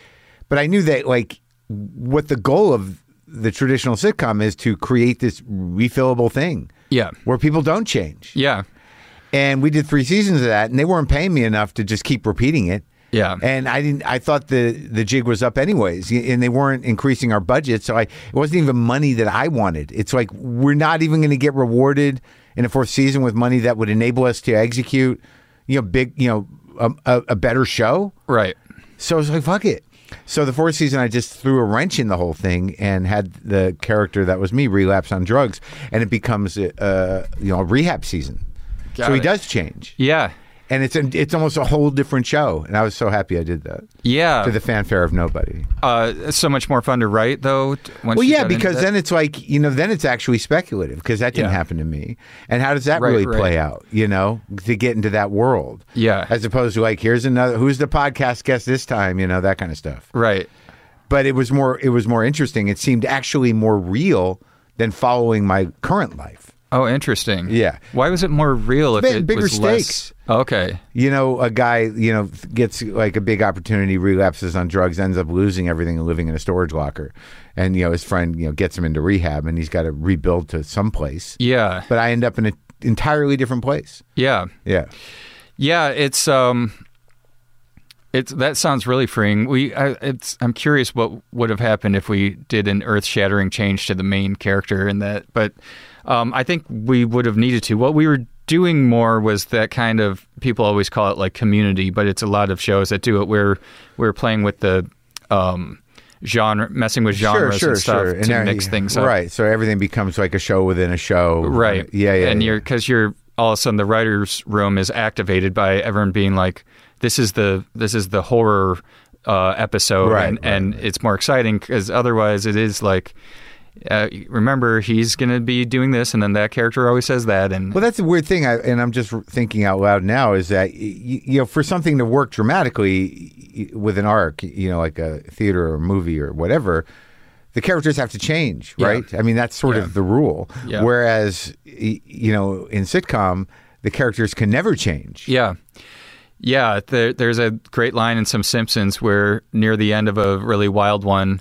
but I knew that like what the goal of the traditional sitcom is to create this refillable thing Yeah, where people don't change. yeah, And we did three seasons of that, and they weren't paying me enough to just keep repeating it. yeah. And I didn't. I thought the the jig was up anyways, and they weren't increasing our budget. So I, it wasn't even money that I wanted. It's like we're not even going to get rewarded in a fourth season with money that would enable us to execute, you know, big, you know, a, a, a better show. Right. So I was like, fuck it. So the fourth season, I just threw a wrench in the whole thing and had the character that was me relapse on drugs, and it becomes a, uh, you know a rehab season. Got so he it. does change. Yeah. and it's it's almost a whole different show. And I was so happy I did that Yeah. to the fanfare of nobody. uh, it's so much more fun to write though. Well, yeah, because then it's like you know, then it's actually speculative because that didn't Yeah. happen to me. And how does that Right, really right. play out? You know, to get into that world. Yeah. As opposed to like, here's another. Who's the podcast guest this time? You know, that kind of stuff. right. But it was more. It was more interesting. It seemed actually more real than following my current life. Oh, interesting. Yeah. Why was it more real if it bigger was stakes. less? Okay. You know, a guy, you know, gets like a big opportunity, relapses on drugs, ends up losing everything and living in a storage locker. And, you know, his friend, you know, gets him into rehab and he's got to rebuild to someplace. Yeah. But I end up in an entirely different place. Yeah. Yeah. Yeah. It's um. It's that sounds really freeing. We, I, it's. I'm curious what would have happened if we did an earth-shattering change to the main character in that, but um, I think we would have needed to. What we were doing more was that kind of people always call it like community, but it's a lot of shows that do it where we're playing with the um, genre, messing with genres and stuff to now- mix things up. Right. So everything becomes like a show within a show. Right. Yeah. Yeah. And yeah. you're because you're all of a sudden the writers' room is activated by everyone being like, "This is the this is the horror uh, episode," Right, and, right, and it's more exciting because otherwise it is like. Uh, remember, he's going to be doing this, and then that character always says that, and Well, that's a weird thing, I, and I'm just thinking out loud now. Is that y- y- you know, for something to work dramatically with an arc, you know, like a theater or movie or whatever, the characters have to change, Yeah. right? I mean, that's sort Yeah. of the rule. Yeah. Whereas, you know, in sitcom, the characters can never change. Yeah. Yeah, there, there's a great line in some Simpsons where near the end of a really wild one,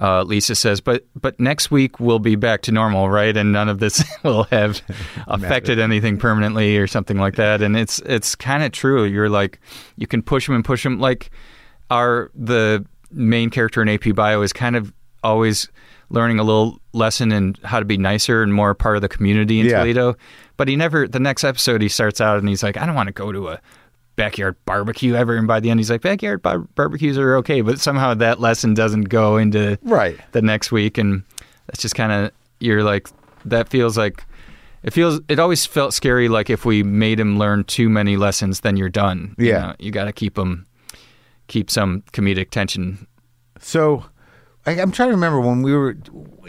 uh, Lisa says, "But but next week we'll be back to normal, right? And none of this will have affected anything permanently or something like that." And it's it's kind of true. You're like you can push them and push them. Like our the main character in AP Bio is kind of always learning a little lesson in how to be nicer and more part of the community in Yeah. Toledo. But he never. The next episode, he starts out and he's like, "I don't want to go to a." backyard barbecue ever and by the end he's like backyard bar- barbecues are okay but somehow that lesson doesn't go into Right. the next week and that's just kind of you're like that feels like it feels it always felt scary like if we made him learn too many lessons then you're done You Yeah. know, you, got to keep him keep some comedic tension So, I, I'm trying to remember when we were.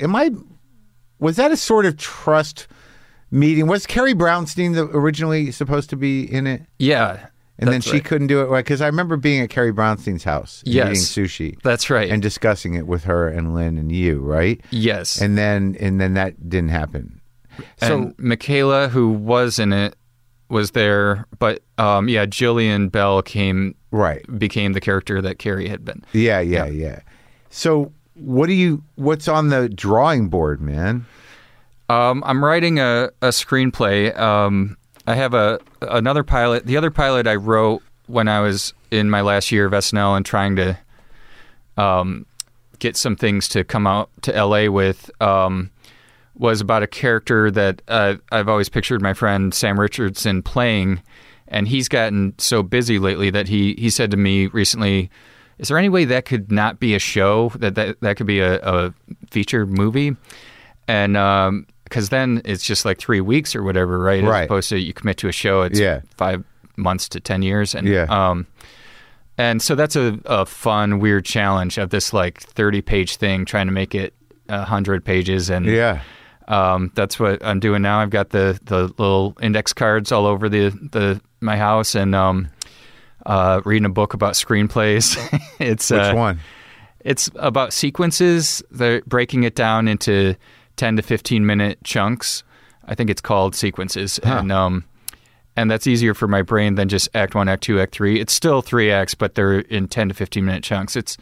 Am I? Was that a Sword of Trust meeting? Was Carrie Brownstein the, originally supposed to be in it? yeah And then she right. couldn't do it because I remember being at Carrie Brownstein's house and Yes. eating sushi that's right and discussing it with her and Lynn and you, right? yes And then and then that didn't happen. So and Michaela, who was in it, was there, but um, yeah, Jillian Bell came right, became the character that Carrie had been. yeah, yeah, yeah. So what do you? What's on the drawing board, man? Um, I'm writing a, a screenplay. Um, I have a another pilot. The other pilot I wrote when I was in my last year of SNL and trying to um, get some things to come out to LA with um, was about a character that uh, I've always pictured my friend Sam Richardson playing, and he's gotten so busy lately that he he said to me recently, "Is there any way that could not be a show that that, that could be a, a feature movie?" And because then it's just like three weeks or whatever, right? As Right. opposed to you commit to a show, it's Yeah. five months to ten years, and Yeah. um, and so that's a, a fun, weird challenge of this like 30 page thing, trying to make it a 100 pages. And Yeah, um, that's what I'm doing now. I've got the, the little index cards all over the, the my house and um, uh, reading a book about screenplays. it's which uh, one? It's about sequences. They're breaking it down into 10 to 15 minute chunks. I think it's called sequences. And um, and that's easier for my brain than just act one, act two, act three. It's still three acts, but they're in ten to fifteen minute chunks. It's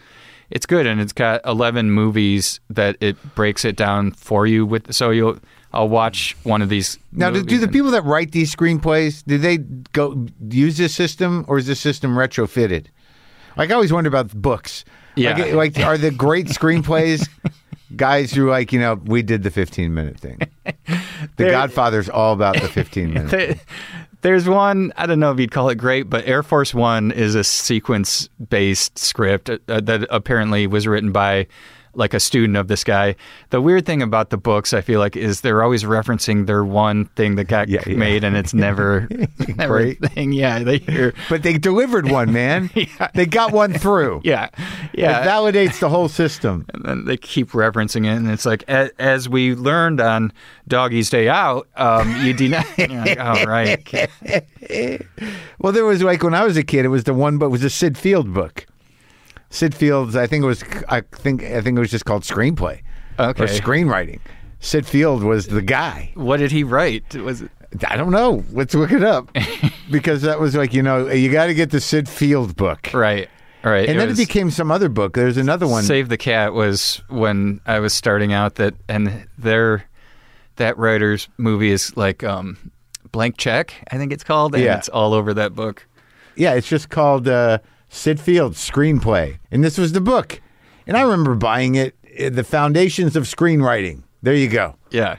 it's good, and it's got eleven movies that it breaks it down for you. With so you'll I'll watch one of these. Now, do, do the people that write these screenplays do they go use this system or is this system retrofitted? Like I always wonder about books. Yeah. Like, like are the great screenplays guys who like you know we did the 15 minute thing. The Godfather's all about the 15 minute. There- There's one, I don't know if you'd call it great, but Air Force One is a sequence based script uh, that apparently was written by like a student of this guy. The weird thing about the books, I feel like, is they're always referencing their one thing that got Yeah, yeah. made, and it's never Great. thing. Yeah, they hear. But they delivered one, man. They got one through. Yeah, yeah. It validates the whole system. and then they keep referencing it, and it's like as, as we learned on Doggy's Day Out, um, you deny. Like, oh right, Well, there was like when I was a kid, it was the one, but it was a Syd Field book. Syd Field's, I think it was, I think, I think it was just called screenplay Okay. or screenwriting. Syd Field was the guy. What did he write? Was it? I don't know. Let's look it up because that was like you know you got to get the Syd Field book, Right, right. and then was- it became some other book. There's another one. Save the Cat was when I was starting out. That and their that writer's movie is like um, Blank Check, I think it's called, and Yeah. it's all over that book. Yeah, it's just called uh, Syd Field Screenplay, and this was the book. And I remember buying it, uh, The Foundations of Screenwriting. There you go. Yeah,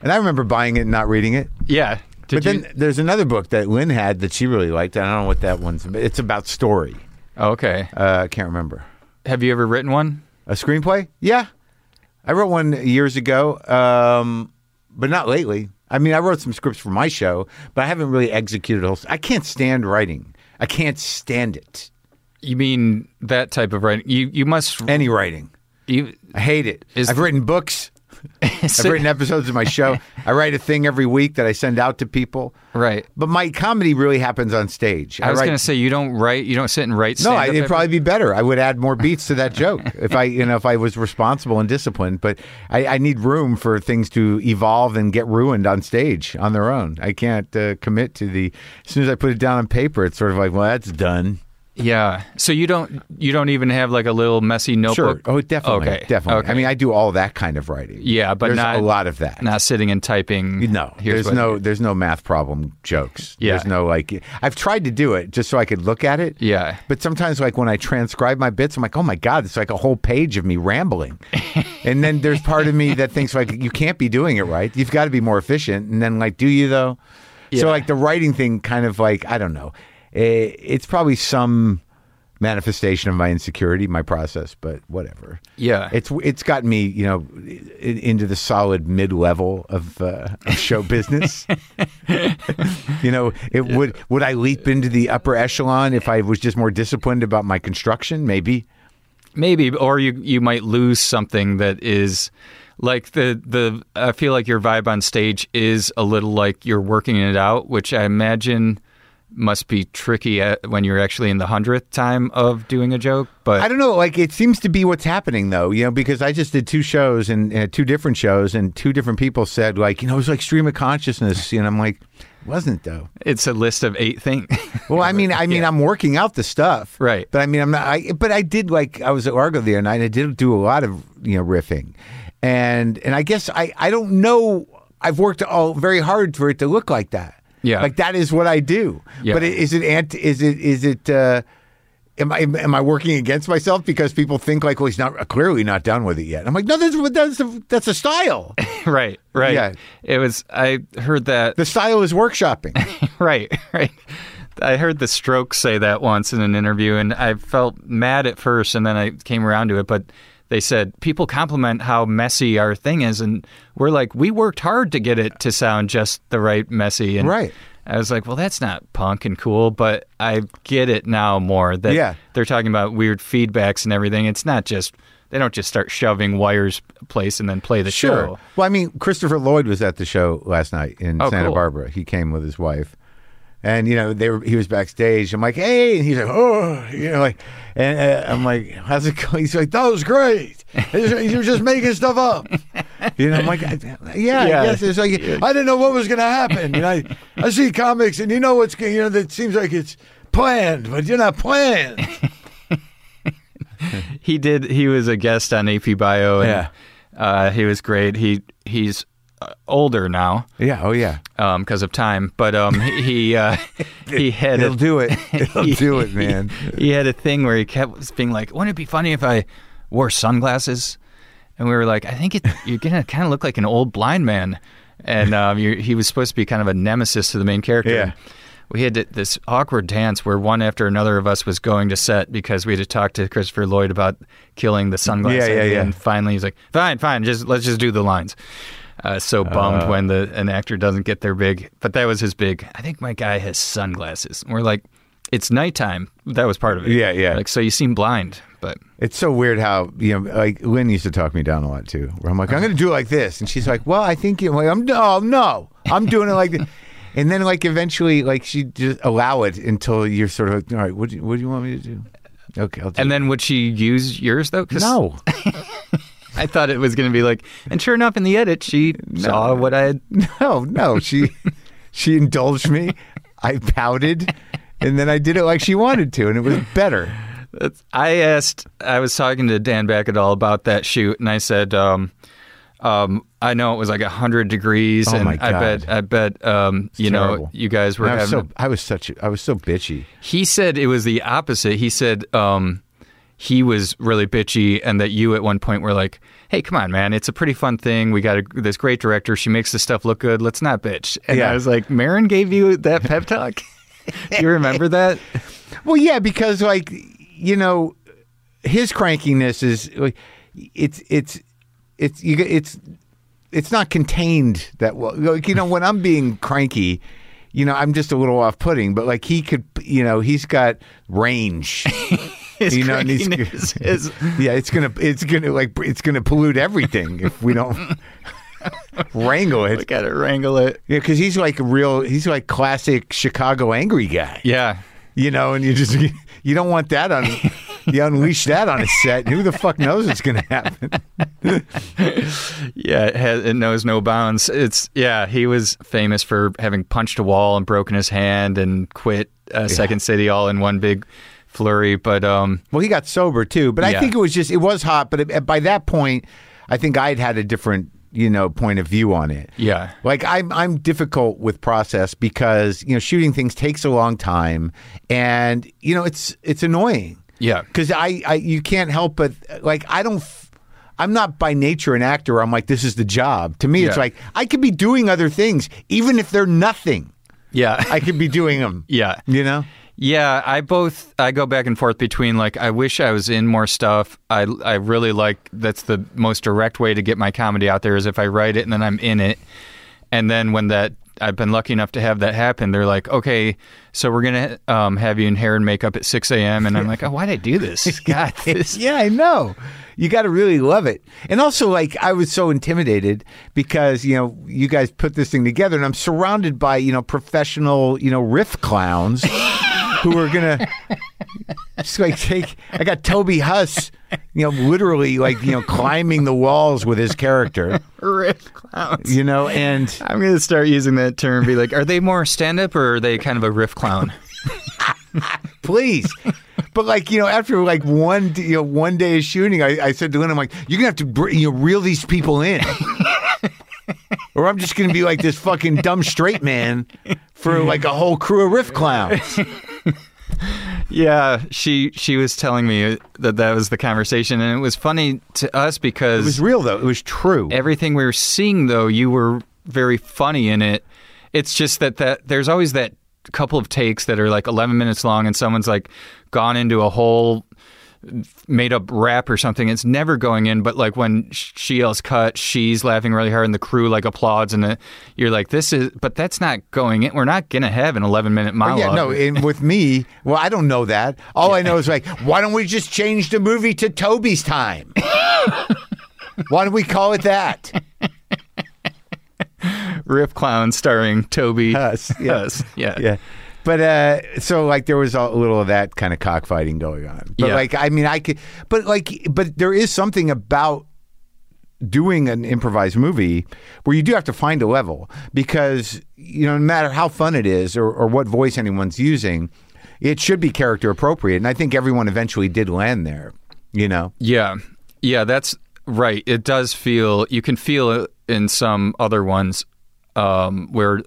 And I remember buying it and not reading it. yeah. Did but you? then there's another book that Lynn had that she really liked. I don't know what that one's. about. It's about story. oh, okay. Uh, I can't remember. Have you ever written one? A screenplay? Yeah, I wrote one years ago, um, but not lately. I mean, I wrote some scripts for my show, but I haven't really executed a whole. I can't stand writing. I can't stand it. You mean that type of writing? You you must Any writing. you I hate it. Is- I've written books. I've written episodes of my show. I write a thing every week that I send out to people. right. But my comedy really happens on stage. I was going to say you don't write. You don't sit and write. No, I, it'd probably be better. I would add more beats to that joke if I, you know, if I was responsible and disciplined. But I, I need room for things to evolve and get ruined on stage on their own. I can't uh, commit to the. As soon as I put it down on paper, it's sort of like, well, that's done. Yeah. So you don't you don't even have like a little messy notebook. Sure. Oh, definitely. Okay. Definitely. Okay. I mean, I do all that kind of writing. Yeah, but there's not- a lot of that. not sitting and typing. No, there's no there's no math problem jokes. Yeah. There's no like I've tried to do it just so I could look at it. Yeah. But sometimes like when I transcribe my bits, I'm like, oh my God, it's like a whole page of me rambling. and then there's part of me that thinks like you can't be doing it right. You've got to be more efficient. And then like, do you though? Yeah. So like the writing thing kind of like, I don't know. Eh, It's probably some manifestation of my insecurity, my process, but whatever. Yeah. It's it's gotten me, you know, into the solid mid level of, uh, of show business. you know, it would would I leap into the upper echelon if I was just more disciplined about my construction? Maybe. Maybe, or you you might lose something that is like the the. I feel like your vibe on stage is a little like you're working it out, which I imagine must be tricky at, when you're actually in the hundredth time of doing a joke. But I don't know. Like it seems to be what's happening though. You know, because I just did two shows and uh, two different shows, and two different people said like, you know, it was like stream of consciousness. And I'm like, it wasn't though. it's a list of eight things. Well, I mean, I mean, I'm working out the stuff, Right. But I mean, I'm not. I, but I did like I was at Largo the other night. And I did do a lot of you know riffing, and and I guess I I don't know. I've worked all very hard for it to look like that. Yeah. like that is what I do. Yeah. But is it ant? Is it is it? uh Am I am I working against myself because people think like, well, he's not clearly not done with it yet? I'm like, no, that's that's a, that's a style. right, right. Yeah. It was. I heard that. The style is workshopping. right, right. I heard the Strokes say that once in an interview, and I felt mad at first, and then I came around to it. But they said people compliment how messy our thing is, and we're like, we worked hard to get it to sound just the right messy. And Right. I was like, well, that's not punk and cool, but I get it now more that Yeah. they're talking about weird feedbacks and everything. It's not just they don't just start shoving wires place and then play the show. Well, I mean, Christopher Lloyd was at the show last night in Oh, Santa cool. Barbara. He came with his wife, and you know they were. He was backstage. I'm like, hey, and he's like, oh, you know, like, and uh, I'm like, how's it going? He's like, that was great. You're just making stuff up. You know, I'm like, yeah, Yeah. I it's like I didn't know what was going to happen. You know, I, I see comics, and you know what's you know that seems like it's planned, but you're not planned. He did. He was a guest on AP Bio. And, Yeah. uh, he was great. He he's older now Yeah. Oh yeah. because of time, but um, he he, uh, he had It'll a, do it. It'll do it, man. he had a thing where he kept being like, "Wouldn't it be funny if I wore sunglasses?" And we were like, "I think it, you're gonna kind of look like an old blind man." And um, he was supposed to be kind of a nemesis to the main character. Yeah. we had to- this awkward dance where one after another of us was going to set because we had to talk to Christopher Lloyd about killing the sunglasses. Yeah, yeah, yeah. And finally, he's like, "Fine, fine, just let's just do the lines." Uh, so bummed when the an actor doesn't get their big, but that was his big. I think my guy has sunglasses. And we're like, it's nighttime. That was part of it. Yeah, yeah. Like, so you seem blind, but It's so weird how you know, like Lynn used to talk me down a lot too. Where I'm like, I'm going to do it like this, and she's like, Well, I think you. Like, I'm no, no, I'm doing it like this. And then, like, eventually, like, she just allow it until you're sort of like, all right, what do you, what do you want me to do? Okay, I'll do and it. then would she use yours though? no, I thought it was going to be like, and sure enough, in the edit, she saw what I had. no, no. She she indulged me. I pouted, and then I did it like she wanted to, and it was better. That's, I asked, I was talking to Dan Bakkedahl about that shoot, and I said, um, um, I know it was like hundred degrees, Oh, and my I bet, I bet, um, you terrible. know, you guys were I was so I was such I was so bitchy. he said it was the opposite. He said um, he was really bitchy, and that you at one point were like, "Hey, come on, man, it's a pretty fun thing. We got a, this great director. She makes this stuff look good. Let's not bitch." And Yeah. I was like, "Maron gave you that pep talk." Do you remember that? Well, yeah, because like you know, his crankiness is like it's it's it's you it's it's not contained that well. Like you know, when I'm being cranky, you know, I'm just a little off putting. But like he could, you know, he's got range. His You know, and he's- crankiness is- yeah, it's gonna it's gonna like it's gonna pollute everything if we don't wrangle we it. got to wrangle it. Yeah, because he's like a real he's like classic Chicago angry guy. Yeah. you know, and you just you don't want that on you unleash that on a set. Who the fuck knows what's going to happen? Yeah, it, has, it knows no bounds. It's yeah. He was famous for having punched a wall and broken his hand and quit uh, Second City all in one big flurry. But um, Well, he got sober too, but I think it was just it was hot. But it, by that point, I think I'd had a different you know point of view on it. yeah, Like I'm I'm difficult with process because you know shooting things takes a long time, and you know it's it's annoying. yeah, because I, I you can't help but like I don't f- I'm not by nature an actor. I'm like this is the job. To me, it's like I could be doing other things even if they're nothing. yeah. I could be doing them. Yeah. you know. Yeah, I both I go back and forth between like I wish I was in more stuff. I I really like that's the most direct way to get my comedy out there is if I write it and then I'm in it. And then when that I've been lucky enough to have that happen, they're like, okay, so we're gonna um, have you in hair and makeup at six a.m. And I'm like, oh, why'd I do this? God, this. Yeah, I know. You got to really love it. And also, like, I was so intimidated because, you know, you guys put this thing together and I'm surrounded by, you know, professional, you know, riff clowns who are going to just like take. I got Toby Huss, you know, literally like, you know, climbing the walls with his character, riff clowns. you know, and I'm gonna start using that term. Be like, are they more stand up or are they kind of a riff clown? please. But like you know, after like one you know one day of shooting, I, I said to Lynn, I'm like, you're gonna have to br- you know reel these people in, or I'm just gonna be like this fucking dumb straight man for like a whole crew of riff clowns. Yeah, she she was telling me that that was the conversation, and it was funny to us because It was real though. It was true. everything we were seeing, though, you were very funny in it. It's just that that there's always that couple of takes that are like 11 minutes long, and someone's like gone into a whole made up rap or something. It's never going in, but like when sh- she yells cut, she's laughing really hard, and the crew like applauds, and you're like, this is, but that's not going in. We're not gonna have an 11 minute monologue. yeah, no, and with me, well, I don't know that. All I know is like, why don't we just change the movie to Toby's time? why don't we call it that? Riff Clown starring Toby Huss, Yes. Huss, yeah. yeah. But uh, so like there was a little of that kind of cockfighting going on. But Yeah. like I mean I could, but like but there is something about doing an improvised movie where you do have to find a level because you know no matter how fun it is or, or what voice anyone's using, it should be character appropriate. And I think everyone eventually did land there. You know. Yeah. Yeah, that's right. It does feel you can feel it in some other ones um, where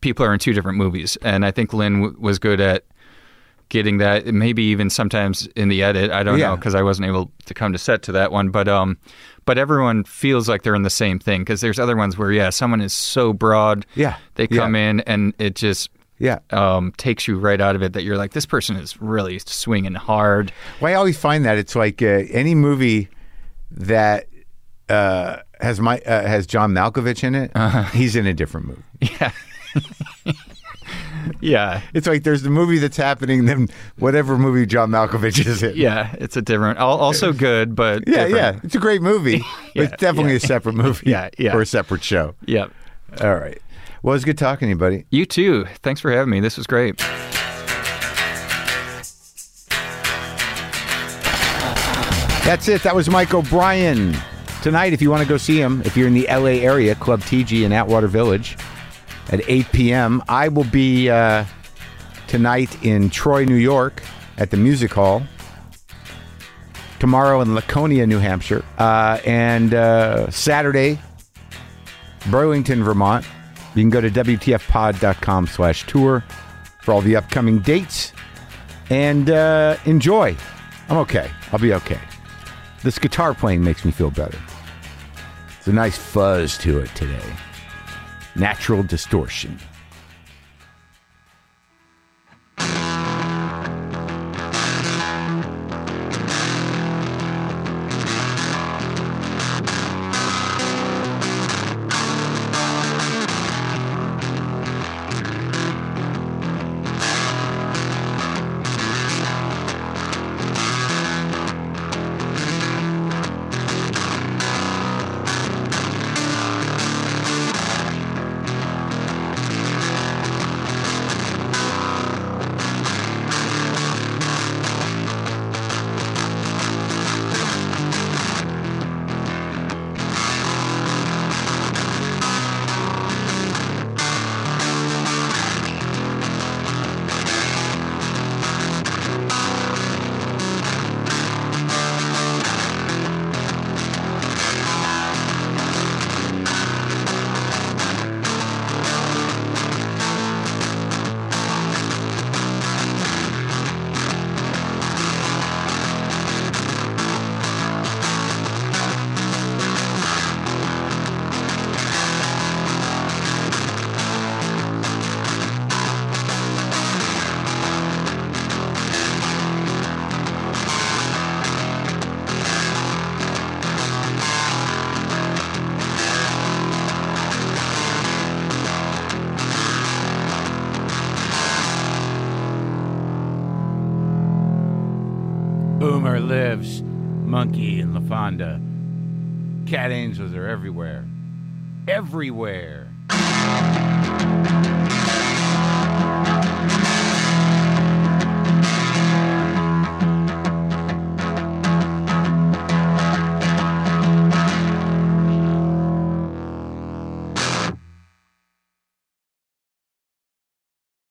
people are in two different movies, and I think Lynn w- was good at getting that. Maybe even sometimes in the edit, I don't know because I wasn't able to come to set to that one, but um, but everyone feels like they're in the same thing because there's other ones where yeah, someone is so broad, Yeah. they Yeah. come in and it just Yeah. um, takes you right out of it. That you're like, this person is really swinging hard. Well, I always find that it's like uh, any movie that uh, has my uh, has John Malkovich in it. He's in a different movie. Yeah. yeah. It's like there's the movie that's happening, then whatever movie John Malkovich is in. Yeah. It's a different, also good, but yeah, different. yeah. It's a great movie, but it's definitely yeah. a separate movie. Yeah, yeah. or a separate show. Yeah. All right. Well, it's good talking to you, buddy. You too. Thanks for having me. This was great. That's it. That was Mike O'Brien. Tonight, if you want to go see him, if you're in the LA area, Club Tee Gee in Atwater Village at 8 p.m. I will be uh, tonight in Troy, New York at the Music Hall. Tomorrow in Laconia, New Hampshire. Uh, and uh, Saturday, Burlington, Vermont. You can go to WTFpod.com slash tour for all the upcoming dates. And uh, enjoy. I'm okay. I'll be okay. This guitar playing makes me feel better. It's a nice fuzz to it today. Natural distortion.